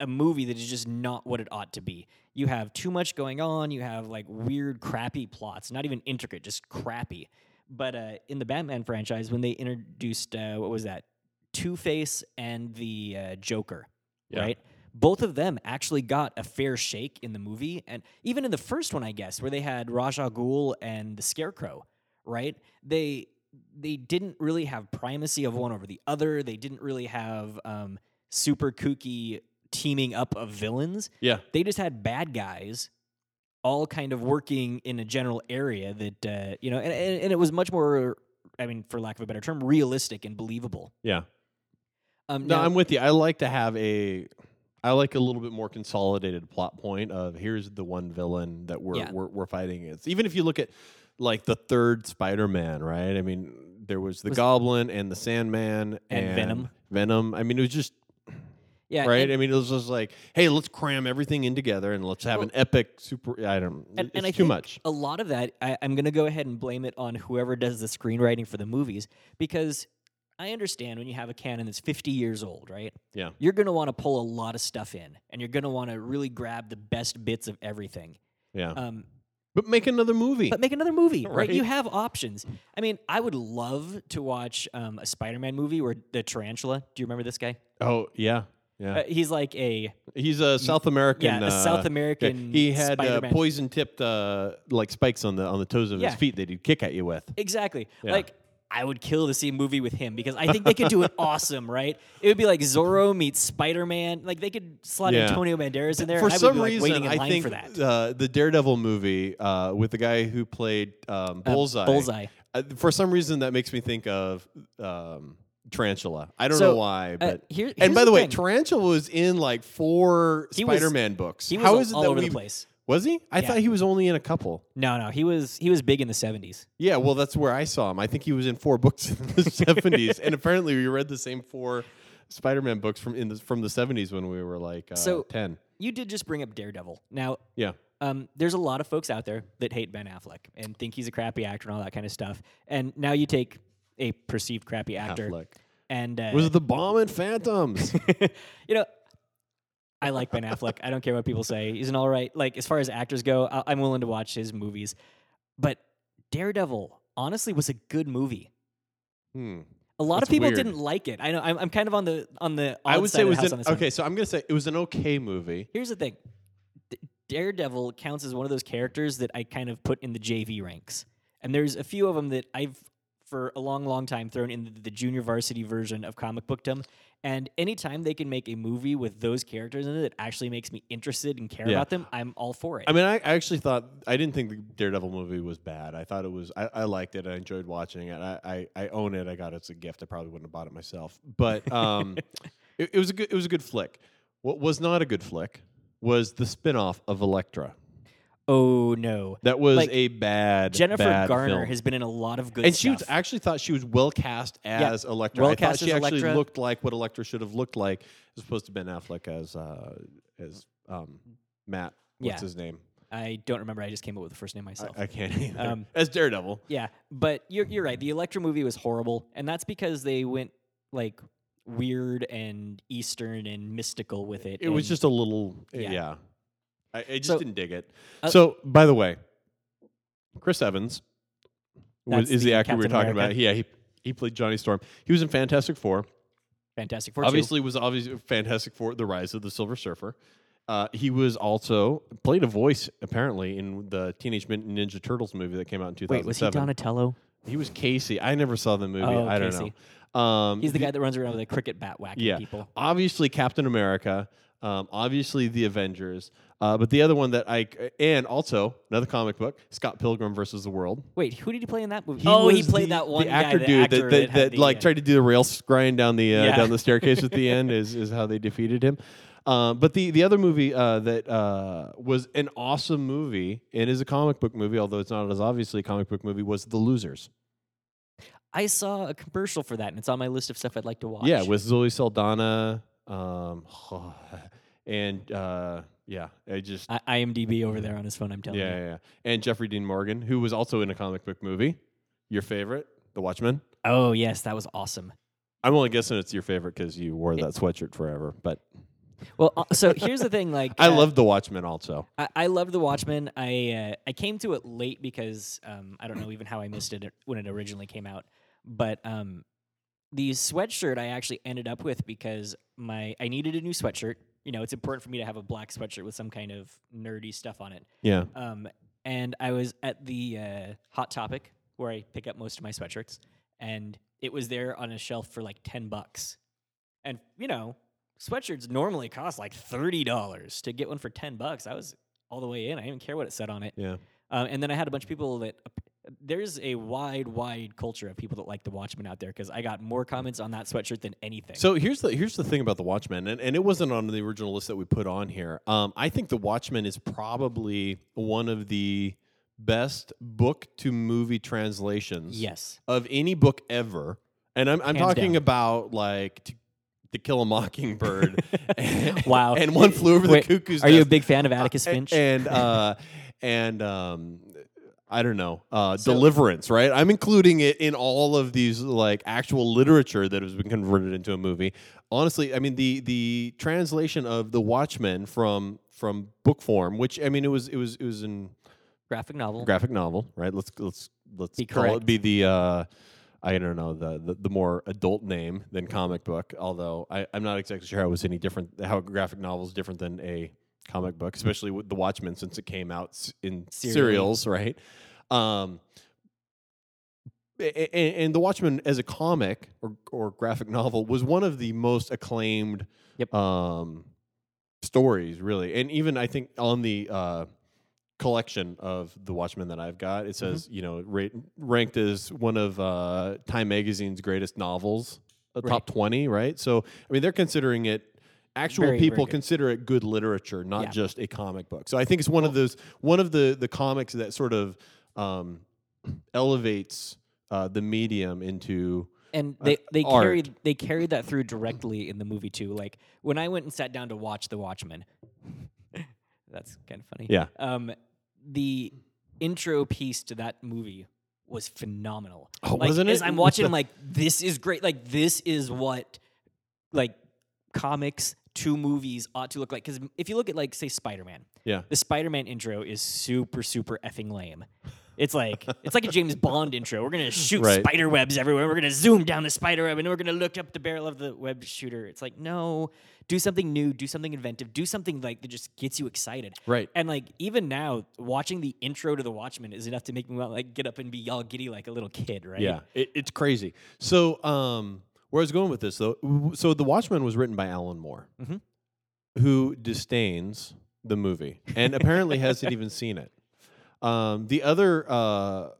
a movie that is just not what it ought to be. You have too much going on, you have like weird, crappy plots, not even intricate, just crappy. But uh, in the Batman franchise, when they introduced, uh, what was that? Two Face and the uh, Joker, Yeah. right? Both of them actually got a fair shake in the movie. And even in the first one, I guess, where they had Ra's al Ghul and the Scarecrow, right? They they didn't really have primacy of one over the other. They didn't really have um, super kooky teaming up of villains. Yeah. They just had bad guys all kind of working in a general area that uh, you know, and, and, and it was much more. I mean, for lack of a better term, realistic and believable. Yeah. Um, No, now- I'm with you. I like to have a. I like a little bit more consolidated plot point of here's the one villain that we're Yeah. we're, we're fighting against. Even if you look at like the third Spider-Man, right? I mean, there was the Was- Goblin and the Sandman And Venom. Venom. I mean, it was just yeah, right. and- I mean, it was just like, hey, let's cram everything in together and let's have Well- an epic super. I don't. and, it's and I too much. A lot of that, I, I'm going to go ahead and blame it on whoever does the screenwriting for the movies because I understand when you have a canon that's 50 years old, right? Yeah. You're going to want to pull a lot of stuff in, and you're going to want to really grab the best bits of everything. Yeah. Um, but make another movie. but make another movie, right? Right. You have options. I mean, I would love to watch um, a Spider-Man movie where the tarantula. Do you remember this guy? oh yeah. Yeah. Uh, he's like a He's a South American. yeah, a uh, South American. He had uh, poison tipped uh, like spikes on the on the toes of Yeah. his feet that he'd kick at you with. Exactly. Yeah. Like I would kill to see a movie with him because I think they could do it <laughs> awesome, right? It would be like Zorro meets Spider Man. Like they could slot Yeah. Antonio Banderas in there. For some like, reason, waiting in I line think for that. Uh, the Daredevil movie uh, with the guy who played um, Uh, Bullseye. Bullseye. Uh, for some reason, that makes me think of um, Tarantula. I don't So, know why, Uh, but. here, and by the, way, thing. Tarantula was in like four He Spider-Man books. was How all, is it all that over we the place. Was he? I Yeah. thought he was only in a couple. No, no, he was he was big in the seventies. Yeah, well, that's where I saw him. I think he was in four books in the <laughs> seventies, and apparently we read the same four Spider-Man books from in the, from the seventies when we were like uh, So- ten. You did just bring up Daredevil. Now, Yeah, um, there's a lot of folks out there that hate Ben Affleck and think he's a crappy actor and all that kind of stuff. And now you take a perceived crappy actor Affleck. and uh, was the bomb in Phantoms. <laughs> you know, I like Ben Affleck. I don't care what people say. He's an all right. Like as far as actors go, I- I'm willing to watch his movies. But Daredevil, honestly, was a good movie. hmm. A lot That's of people weird. didn't like it. I know. I'm, I'm kind of on the on the. I would say it was an, one. okay. So I'm gonna say it was an okay movie. Here's the thing. D- Daredevil counts as one of those characters that I kind of put in the JV ranks. And there's a few of them that I've for a long, long time thrown in the junior varsity version of comic bookdom. And anytime they can make a movie with those characters in it that actually makes me interested and care Yeah. about them, I'm all for it. I mean, I, actually thought I didn't think the Daredevil movie was bad. I thought it was. I, I liked it. I enjoyed watching it. I, I, I own it. I got it as a gift. I probably wouldn't have bought it myself, but <laughs> um, it, it was a good. It was a good flick. What was not a good flick was the spin-off of Elektra. Oh no, That was Like, a bad Jennifer bad Garner film. has been in a lot of good and stuff. she was actually thought she was well cast as Elektra. well I thought cast she as actually Elektra. looked like what Elektra should have looked like, as opposed to Ben Affleck as uh, as um, Matt. What's Yeah. his name? I don't remember. I just came up with the first name myself. I, I can't either. Um, <laughs> as Daredevil. Yeah, but you're you're right. The Elektra movie was horrible, and that's because they went like weird and Eastern and mystical with it. It was and- just a little, yeah. Yeah. I, I just So- didn't dig it. Uh, so, by the way, Chris Evans was, is the, the actor we were talking America. about. Yeah, he he played Johnny Storm. He was in Fantastic Four. Fantastic Four. two. obviously, was obviously Fantastic Four: The Rise of the Silver Surfer. Uh, he was also played a voice apparently in the Teenage Mutant Ninja Turtles movie that came out in 2007. Wait, was he Donatello? He was Casey. I never saw the movie. Oh, I don't know. Um, He's the guy that runs around with a cricket bat whacking yeah. people. obviously Captain America, um, obviously the Avengers, uh, but the other one that I and also another comic book, Scott Pilgrim versus the World. Wait, who did he play in that movie? oh, he played the- that one the guy, actor the dude actor that, that, that like tried to do the rail grind down the uh, Yeah. down the staircase at the <laughs> end is is how they defeated him. Um, but the the other movie uh, that uh, was an awesome movie and is a comic book movie, although it's not as obviously a comic book movie, was The Losers. I saw a commercial for that, and it's on my list of stuff I'd like to watch. Yeah, with Zoe Saldana, um, <laughs> and uh, yeah, I just I- IMDb over there on his phone. I'm telling yeah, you. yeah, yeah, and Jeffrey Dean Morgan, who was also in a comic book movie. Your favorite, The Watchmen. Oh yes, that was awesome. I'm only guessing it's your favorite because you wore that sweatshirt forever. But Well, uh, so here's the thing. Like, <laughs> I uh, love The Watchmen also. I, I loved The Watchmen. I uh, I came to it late because um, I don't know even how I missed it when it originally came out. But um, the sweatshirt I actually ended up with because my I needed a new sweatshirt. You know, it's important for me to have a black sweatshirt with some kind of nerdy stuff on it. Yeah. Um, and I was at the uh, Hot Topic where I pick up most of my sweatshirts, and it was there on a shelf for like ten bucks. And you know, sweatshirts normally cost like thirty dollars. To get one for ten bucks, I was all the way in. I didn't care what it said on it. Yeah. Um, and then I had a bunch of people that there's a wide, wide culture of people that like the Watchmen out there because I got more comments on that sweatshirt than anything. So here's the here's the thing about the Watchmen, and, and it wasn't on the original list that we put on here. Um, I think the Watchmen is probably one of the best book to movie translations yes, of any book ever. And I'm I'm Hands talking down. about like to, to Kill a Mockingbird. <laughs> and, Wow. And One Flew Over Wait, the Cuckoo's are you a big fan of Atticus A- Finch? And <laughs> uh, and um, I don't know, uh, So- Deliverance, right? I'm including it in all of these like actual literature that has been converted into a movie. Honestly, I mean the the translation of The Watchmen from from book form, which I mean it was it was it was in Graphic novel. graphic novel, right? Let's let's let's Be call it be the uh, I don't know the, the the more adult name than comic book. Although I, I'm not exactly sure how it was any different. How a graphic novel is different than a comic book, especially with the Watchmen since it came out in serials, right? Um, a- a- and, the Watchmen as a comic or, or graphic novel was one of the most acclaimed Yep. um, stories, really. And even I think on the uh, collection of the Watchmen that I've got, it says you know ra- ranked as one of uh, Time Magazine's greatest novels, uh, top twenty, right? So I mean they're considering it. Actual Very, very people good. consider it good literature, not Yeah. just a comic book. So I think it's one of those one of the the comics that sort of um, elevates uh, the medium into and uh, they they art. carried they carried that through directly in the movie too. Like when I went and sat down to watch The Watchmen, <laughs> that's kind of funny. Yeah. Um, the intro piece to that movie was phenomenal. Oh, like, wasn't as it? I'm watching, I'm like, this is great. Like this is what like comics to movies ought to look like. Because if you look at like say Spider Man, yeah the Spider-Man intro is super, super effing lame. It's like it's like a James Bond intro. We're gonna shoot Right. spider webs everywhere. We're gonna zoom down the spider web, and we're gonna look up the barrel of the web shooter. It's like no, do something new, do something inventive, do something like that just gets you excited. Right. And like even now, watching the intro to The Watchmen is enough to make me want like get up and be all giddy like a little kid, right? Yeah, it, it's crazy. So, um, where I was going with this, though, so The Watchmen was written by Alan Moore, Mhm. who disdains the movie and apparently hasn't even seen it. Um, the other uh,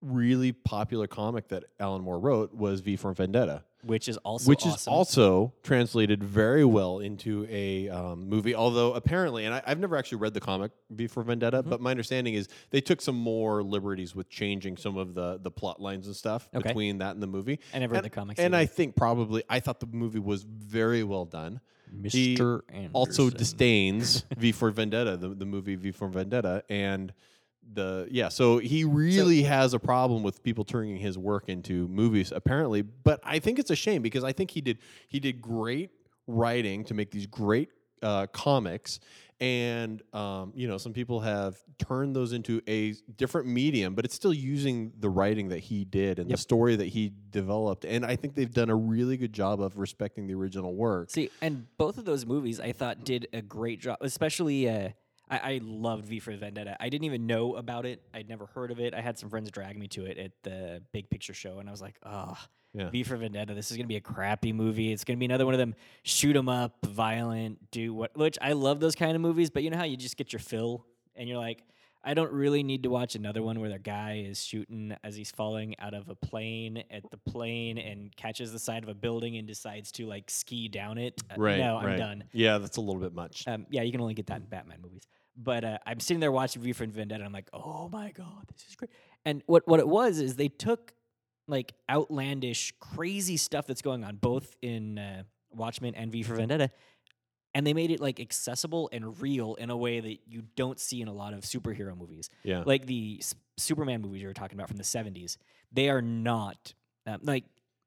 really popular comic that Alan Moore wrote was V for Vendetta. Which is also which is also translated very well into a um, movie. Although apparently, and I, I've never actually read the comic before Vendetta, Mm-hmm. but my understanding is they took some more liberties with changing some of the the plot lines and stuff Okay. between that and the movie. I never read and, the comics and either. I think probably I thought the movie was very well done. He Mr. also disdains V for Vendetta, the, the movie V for Vendetta, and the yeah. So he really has a problem with people turning his work into movies, apparently. But I think it's a shame because I think he did he did great writing to make these great uh, comics. And um, you know, some people have turned those into a different medium, but it's still using the writing that he did and Yep. the story that he developed. And I think they've done a really good job of respecting the original work. See, and both of those movies I thought did a great job. Especially, uh, I, I loved V for Vendetta. I didn't even know about it. I'd never heard of it. I had some friends drag me to it at the Big Picture Show, and I was like, oh, Yeah. V for Vendetta. This is gonna be a crappy movie. It's gonna be another one of them shoot 'em up, violent, do what. Which I love those kind of movies, but you know how you just get your fill, and you're like. I don't really need to watch another one where the guy is shooting as he's falling out of a plane at the plane and catches the side of a building and decides to like ski down it. Uh, Right. No, I'm right. done. Yeah, that's a little bit much. Um, yeah, you can only get that in Batman movies. But uh, I'm sitting there watching V for Vendetta, and I'm like, oh my god, this is great. And what what it was is they took like outlandish, crazy stuff that's going on both in uh, Watchmen and V for Vendetta, and they made it like accessible and real in a way that you don't see in a lot of superhero movies yeah. like the S- Superman movies you were talking about from the 70s, they are not um, like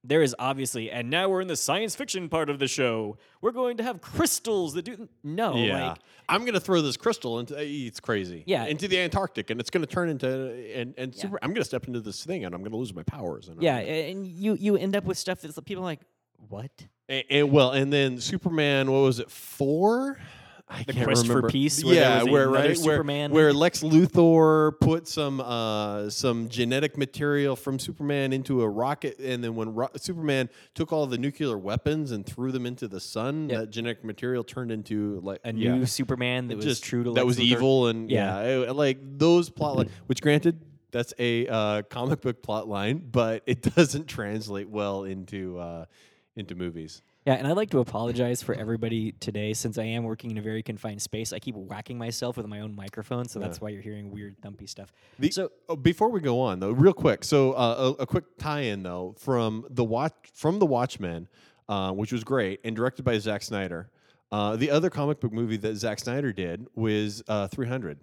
there is obviously, and now we're in the science fiction part of the show. We're going to have crystals that do no, yeah. like I'm going to throw this crystal into eh, it's crazy. Yeah. Into the Antarctic and it's going to turn into and and Yeah. super I'm going to step into this thing and I'm going to lose my powers and yeah, and you you end up with stuff that's people are like what And, and- well, and then Superman, what was it? 4? I The can't Quest for. Peace, where yeah, where right where, Superman. where Lex Luthor put some uh, some genetic material from Superman into a rocket, and then when ro- Superman took all the nuclear weapons and threw them into the sun, Yep. that genetic material turned into like a yeah. new Superman that was just true to that Lex was Luthor? evil and Yeah. yeah, it- like those plot line, <clears throat> which granted that's a uh, comic book plot line, but it <laughs> doesn't translate well into uh, into movies. Yeah, and I'd like to apologize for everybody today since I am working in a very confined space. I keep whacking myself with my own microphone, so that's why you're hearing weird thumpy stuff. The- so oh, before we go on though, real quick, so uh, a, a quick tie-in though from the watch from the Watchmen, uh, which was great and directed by Zack Snyder. Uh, the other comic book movie that Zack Snyder did was uh, 300,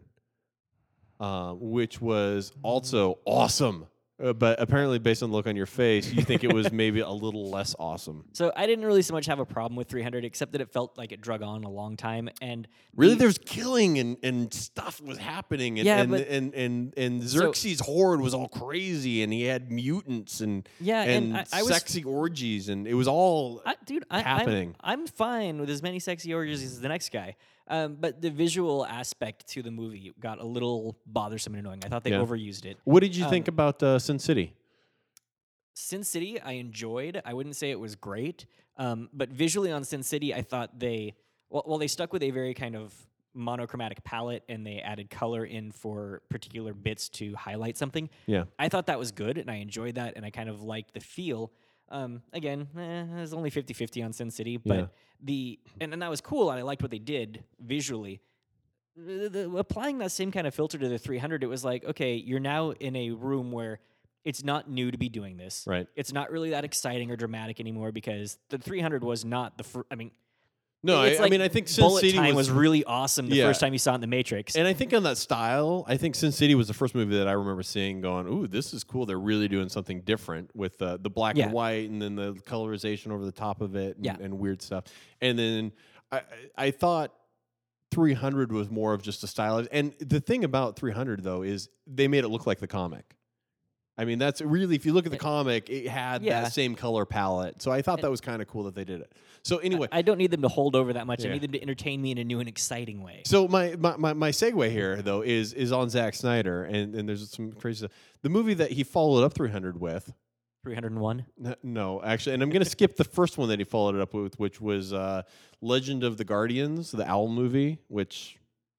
uh, which was also awesome. Uh, but apparently, based on the look on your face, you think it was <laughs> maybe a little less awesome. So I didn't really so much have a problem with 300, except that it felt like it drug on a long time. And Really, the- there's killing and, and stuff was happening, and Yeah, and, but- and, and and So- Xerxes' horde was all crazy, and he had mutants and Yeah, and and, I- I was- sexy orgies, and it was all I, dude, I, happening. I'm, I'm fine with as many sexy orgies as the next guy. Um, but the visual aspect to the movie got a little bothersome and annoying. I thought they Yeah. overused it. What did you Um, think about uh, Sin City? Sin City, I enjoyed. I wouldn't say it was great, um, but visually on Sin City, I thought they well, well, they stuck with a very kind of monochromatic palette and they added color in for particular bits to highlight something. Yeah, I thought that was good and I enjoyed that and I kind of liked the feel. Um, again, eh, it was only 50 50 on Sin City, but Yeah. the and, and that was cool and I liked what they did visually. The- the- applying that same kind of filter to the 300, it was like, okay, you're now in a room where it's not new to be doing this. right. It's not really that exciting or dramatic anymore because the 300 was not the first. I mean, No, I, it's I like mean I think Sin Bullet City Time was, was, really awesome the Yeah. first time you saw it in the Matrix. and I think on that style, I think Sin City was the first movie that I remember seeing, going, "Ooh, this is cool." They're really doing something different with uh, the black Yeah. and white, and then the colorization over the top of it, and, Yeah. and weird stuff. And then I, I I thought 300 was more of just a style. And the thing about 300 though is they made it look like the comic. I mean, that's really if you look at the comic, it had Yeah. that same color palette. So I thought that was kind of cool that they did it. So anyway, I don't need them to hold over that much. I Yeah. need them to entertain me in a new and exciting way. So my, my, my, my segue here though is is on Zack Snyder and, and there's some crazy stuff. The movie that he followed up 300 with. 301. n- No, actually, and I'm gonna skip the first one that he followed it up with, which was uh, Legend of the Guardians, the Owl movie, which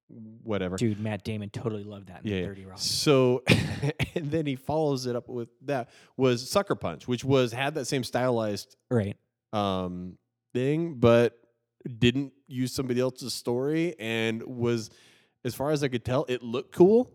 whatever. Dude, Matt Damon totally loved that in Yeah, yeah. 30 Rock. So, <laughs> and then he follows it up with that was Sucker Punch, which was had that same stylized Right. um, thing, but didn't use somebody else's story and was, as far as I could tell, it looked cool.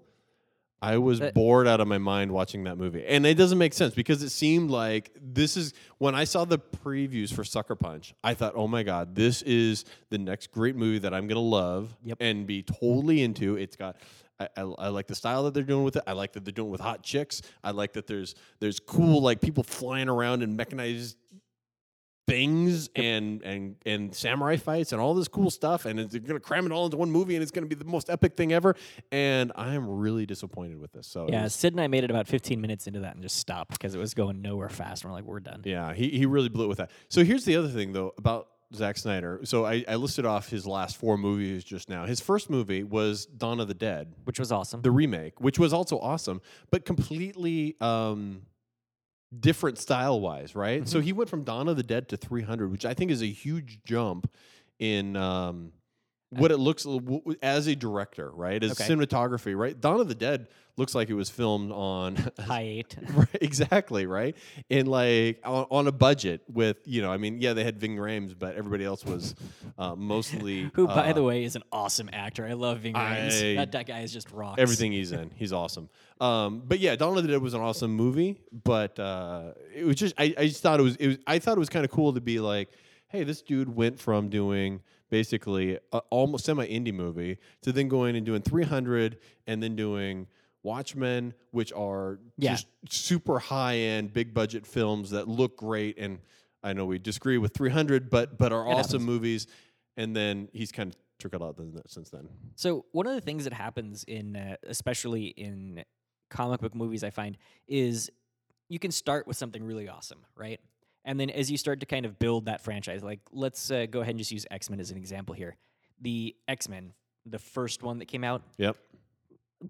I was That- bored out of my mind watching that movie. And it doesn't make sense because it seemed like this is when I saw the previews for Sucker Punch, I thought, oh my God, this is the next great movie that I'm going to love Yep. and be totally into. It's got. I, I, I like the style that they're doing with it. I like that they're doing it with hot chicks. I like that there's there's cool like people flying around in mechanized things and and and samurai fights and all this cool stuff and it's, they're gonna cram it all into one movie and it's gonna be the most epic thing ever and i am really disappointed with this so Yeah, was- Sid and I made it about 15 minutes into that and just stopped because it was going nowhere fast. And we're like, we're done. yeah he, he really blew it with that so here's the other thing though about Zack Snyder. So I, I listed off his last four movies just now. His first movie was Dawn of the Dead, Which was awesome. the remake, which was also awesome, but completely um, different style wise, right? So he went from Dawn of the Dead to 300, which I think is a huge jump in um, what it looks w- as a director, right? As Okay. cinematography, right? Dawn of the Dead looks like it was filmed on <laughs> Hi8. <laughs> Right, exactly right and like on, on a budget with you know i mean yeah they had ving rhames but everybody else was uh, mostly <laughs> Who, by uh, the way, is an awesome actor. I love Ving Rhames. I- That, that guy is just rocks. everything he's in he's awesome um, but yeah dawn of the dead was an awesome movie but uh, it was just I, I just thought it was, it was i thought it was kind of cool to be like hey this dude went from doing basically a almost semi indie movie to then going and doing 300 and then doing Watchmen, which are Yeah. just super high end, big budget films that look great. And I know we disagree with 300, but but are It awesome happens. movies. And then he's kind of trickled out since then. So one of the things that happens in, uh, especially in comic book movies, I find is you can start with something really awesome, right? And then as you start to kind of build that franchise, like let's uh, go ahead and just use X Men as an example here. The X Men, the first one that came out, Yep,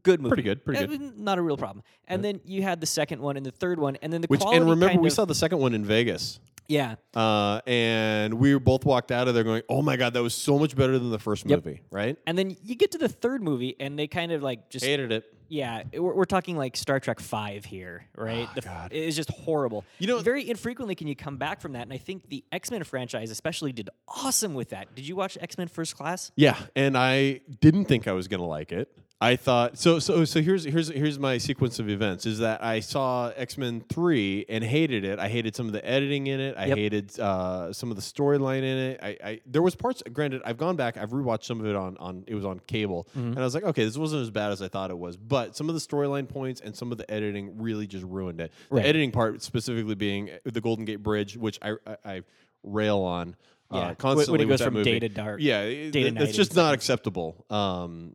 good movie, pretty good, pretty Uh, good. not a real problem. And then you had the second one and the third one, and then the Which quality and remember we of- saw the second one in Vegas. Yeah, Uh, and we both walked out of there going, "Oh my god, that was so much better than the first Yep. movie!" Right? and then you get to the third movie, and they kind of like just Hated it. Yeah, we're, we're talking like Star Trek Five here, right? Oh, The f- God. It is just horrible. You know- very infrequently can you come back from that, and I think the X Men franchise especially did awesome with that. Did you watch X Men First Class? Yeah, and I didn't think I was gonna like it. I thought so. So so here's here's here's my sequence of events. Is that I saw X Men three and hated it. I hated some of the editing in it. I Yep. hated uh, some of the storyline in it. I, I there was parts. Granted, I've gone back. I've rewatched some of it on on it was on cable, Mm-hmm. and I was like, okay, this wasn't as bad as I thought it was. But some of the storyline points and some of the editing really just ruined it. The Right. editing part specifically being the Golden Gate Bridge, which I I, I rail on. Yeah, Uh, when- constantly when it goes from movie. day to dark. Yeah, it- day to night that's just not acceptable. Um,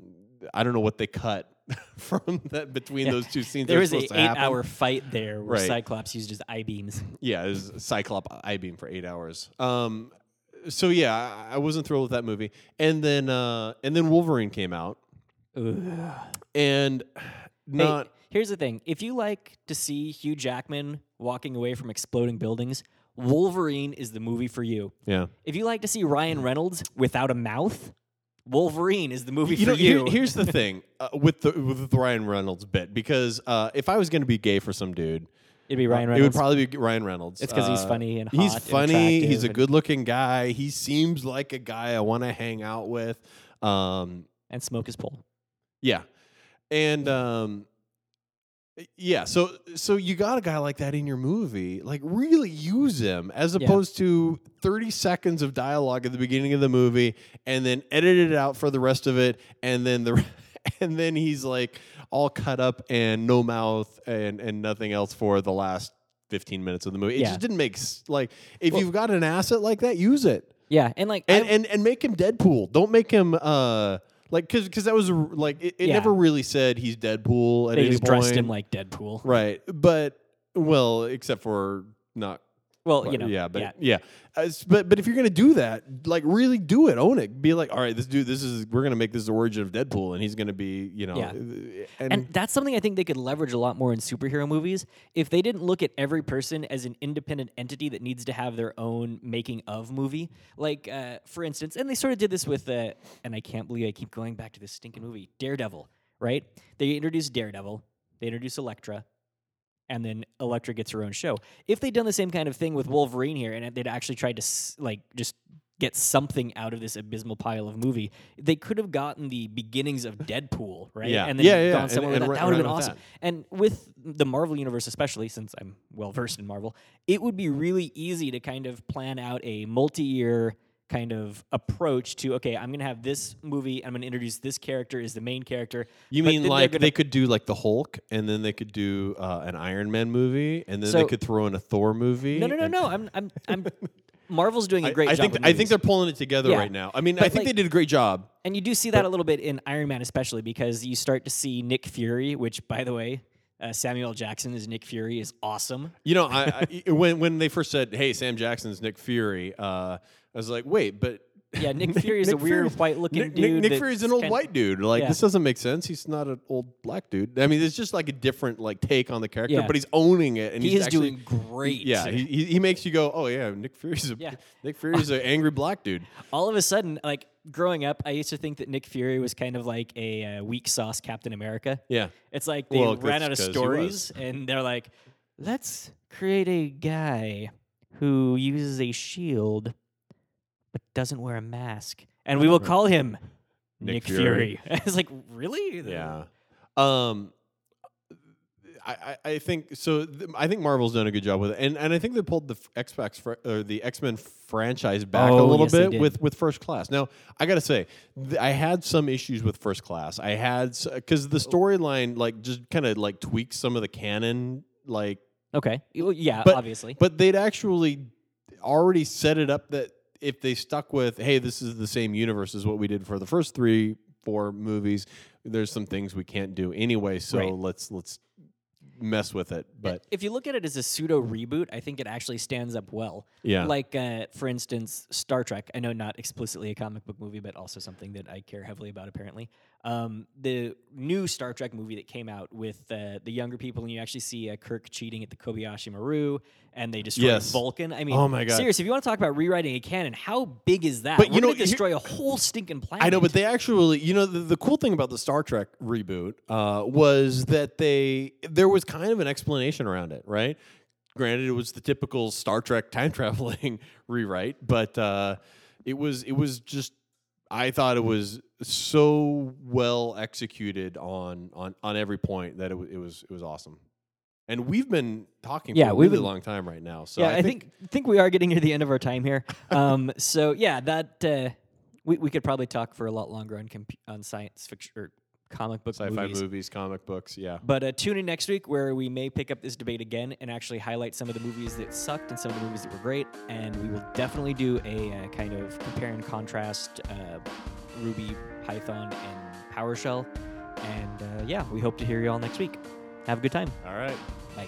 I don't know what they cut <laughs> from that between Yeah. those two scenes. There was an supposed to happen. eight-hour fight there where Right. Cyclops used his I beams. Yeah, it was Cyclop I beam for eight hours. Um, so yeah, I, wasn't thrilled with that movie. And then uh, and then Wolverine came out, and not hey, here's the thing: if you like to see Hugh Jackman walking away from exploding buildings, Wolverine is the movie for you. yeah. If you like to see Ryan Reynolds without a mouth, Wolverine is the movie You for know, here- you. here's the thing uh, with the with the Ryan Reynolds bit because uh, if I was going to be gay for some dude, It'd be Ryan Uh, Reynolds. It would probably be Ryan Reynolds. It's 'cause he's Uh, funny and he's hot and funny. He's a good-looking guy. He seems like a guy I want to hang out with. Um, and smoke his pole. yeah, and um, yeah. So so you got a guy like that in your movie. Like really use him as Yeah. opposed to thirty seconds of dialogue at the beginning of the movie and then edit it out for the rest of it, and then the <laughs> and then he's like all cut up and no mouth and and nothing else for the last. 15 minutes of the movie. It Yeah. just didn't make like if Well- you've got an asset like that, use it Yeah, and like and I- and and make him Deadpool. Don't make him uh like because because that was a like it, it Yeah. never really said he's Deadpool at they any just point. dressed him like Deadpool. right, but well, except for not Well, you know, yeah, but yeah. yeah, Uh, s- but but if you're gonna do that, like really do it, own it. Be like, all right, this dude, this is we're gonna make this the origin of Deadpool, and he's gonna be, you know, Yeah. uh, And that's something I think they could leverage a lot more in superhero movies if they didn't look at every person as an independent entity that needs to have their own making of movie. Like, uh, for instance, and they sort of did this with, uh, and I can't believe I keep going back to this stinking movie, Daredevil, right? They introduced Daredevil, they introduced Elektra, and then Elektra gets her own show. If they'd done the same kind of thing with Wolverine here, and they'd actually tried to like just get something out of this abysmal pile of movie, they could have gotten the beginnings of Deadpool, <laughs> right? Yeah. and then Yeah, yeah, gone and- somewhere and with ru- that. That would have been awesome. that. And with the Marvel universe, especially since I'm well versed in Marvel, it would be really easy to kind of plan out a multi-year kind of approach to okay, I'm gonna have this movie, I'm gonna introduce this character as the main character. You but mean then they're like gonna- they could do like the Hulk, and then they could do uh, an Iron Man movie, and then So- they could throw in a Thor movie? No, no, no, and- no. I'm, I'm, I'm. <laughs> Marvel's doing a great I job. think with I think movies. they're pulling it together Yeah. right now. I mean, But, I think like- they did a great job. And you do see that a little bit in Iron Man, especially because you start to see Nick Fury, which, by the way, uh, Samuel Jackson is Nick Fury is awesome. You know, I, I <laughs> when when they first said, "Hey, Sam Jackson's Nick Fury," uh, I was like, "Wait, but." <laughs> Yeah, Nick Fury is a weird Fury's- white-looking Nick, dude Nick, Nick Fury's an old white dude. Like Yeah. this doesn't make sense. He's not an old black dude. I mean, it's just like a different like take on the character, Yeah. but he's owning it, and He he's is actually, doing great. Yeah, he, he, he makes you go, "Oh yeah, Nick Fury's a Yeah. Nick Fury's an angry black dude." <laughs> All of a sudden, like growing up, I used to think that Nick Fury was kind of like a uh, weak sauce Captain America. Yeah, It's like they Well, ran out of stories, and they're like, let's create a guy who uses a shield but doesn't wear a mask, and we will call him Nick, Nick Fury. Fury. <laughs> I was like, really? yeah. Um, I, I think so. Th- I think Marvel's done a good job with it, and and I think they pulled the X X or the X Men franchise back a Oh, little yes, bit with with First Class. Now I got to say, th- I had some issues with First Class. I had because the storyline like just kind of like tweaks some of the canon, like Okay. Yeah, But- obviously. but they'd actually already set it up that if they stuck with, hey, this is the same universe as what we did for the first three, four movies, there's some things we can't do anyway. So Right. let's let's mess with it. But if you look at it as a pseudo reboot, I think it actually stands up well. Yeah. Like, uh, for instance, Star Trek. I know not explicitly a comic book movie, but also something that I care heavily about, apparently. Um, the new Star Trek movie that came out with uh, the younger people, and you actually see uh, Kirk cheating at the Kobayashi Maru, and they destroy Yes. Vulcan. I mean, Oh my God. seriously, if you want to talk about rewriting a canon, how big is that? But you We're know, gonna here- destroy a whole stinking planet. I know, but they actually, you know, the, the cool thing about the Star Trek reboot uh, was that they there was kind of an explanation around it, right? Granted, it was the typical Star Trek time <laughs> traveling rewrite, but uh, it was it was just I thought it was so well executed on on on every point that it, wa- it was it was awesome. And we've been talking Yeah, for a really been- long time right now. So yeah, I, think, think we are getting near the end of our time here. <laughs> Um, so yeah, that uh, we we could probably talk for a lot longer on compu- on science fiction or comic book sci-fi movies. movies, comic books, yeah. But uh, tune in next week where we may pick up this debate again and actually highlight some of the movies that sucked and some of the movies that were great. And we will definitely do a uh, kind of compare and contrast uh, Ruby, Python, and PowerShell. And uh, yeah, we hope to hear you all next week. Have a good time. All right. Bye.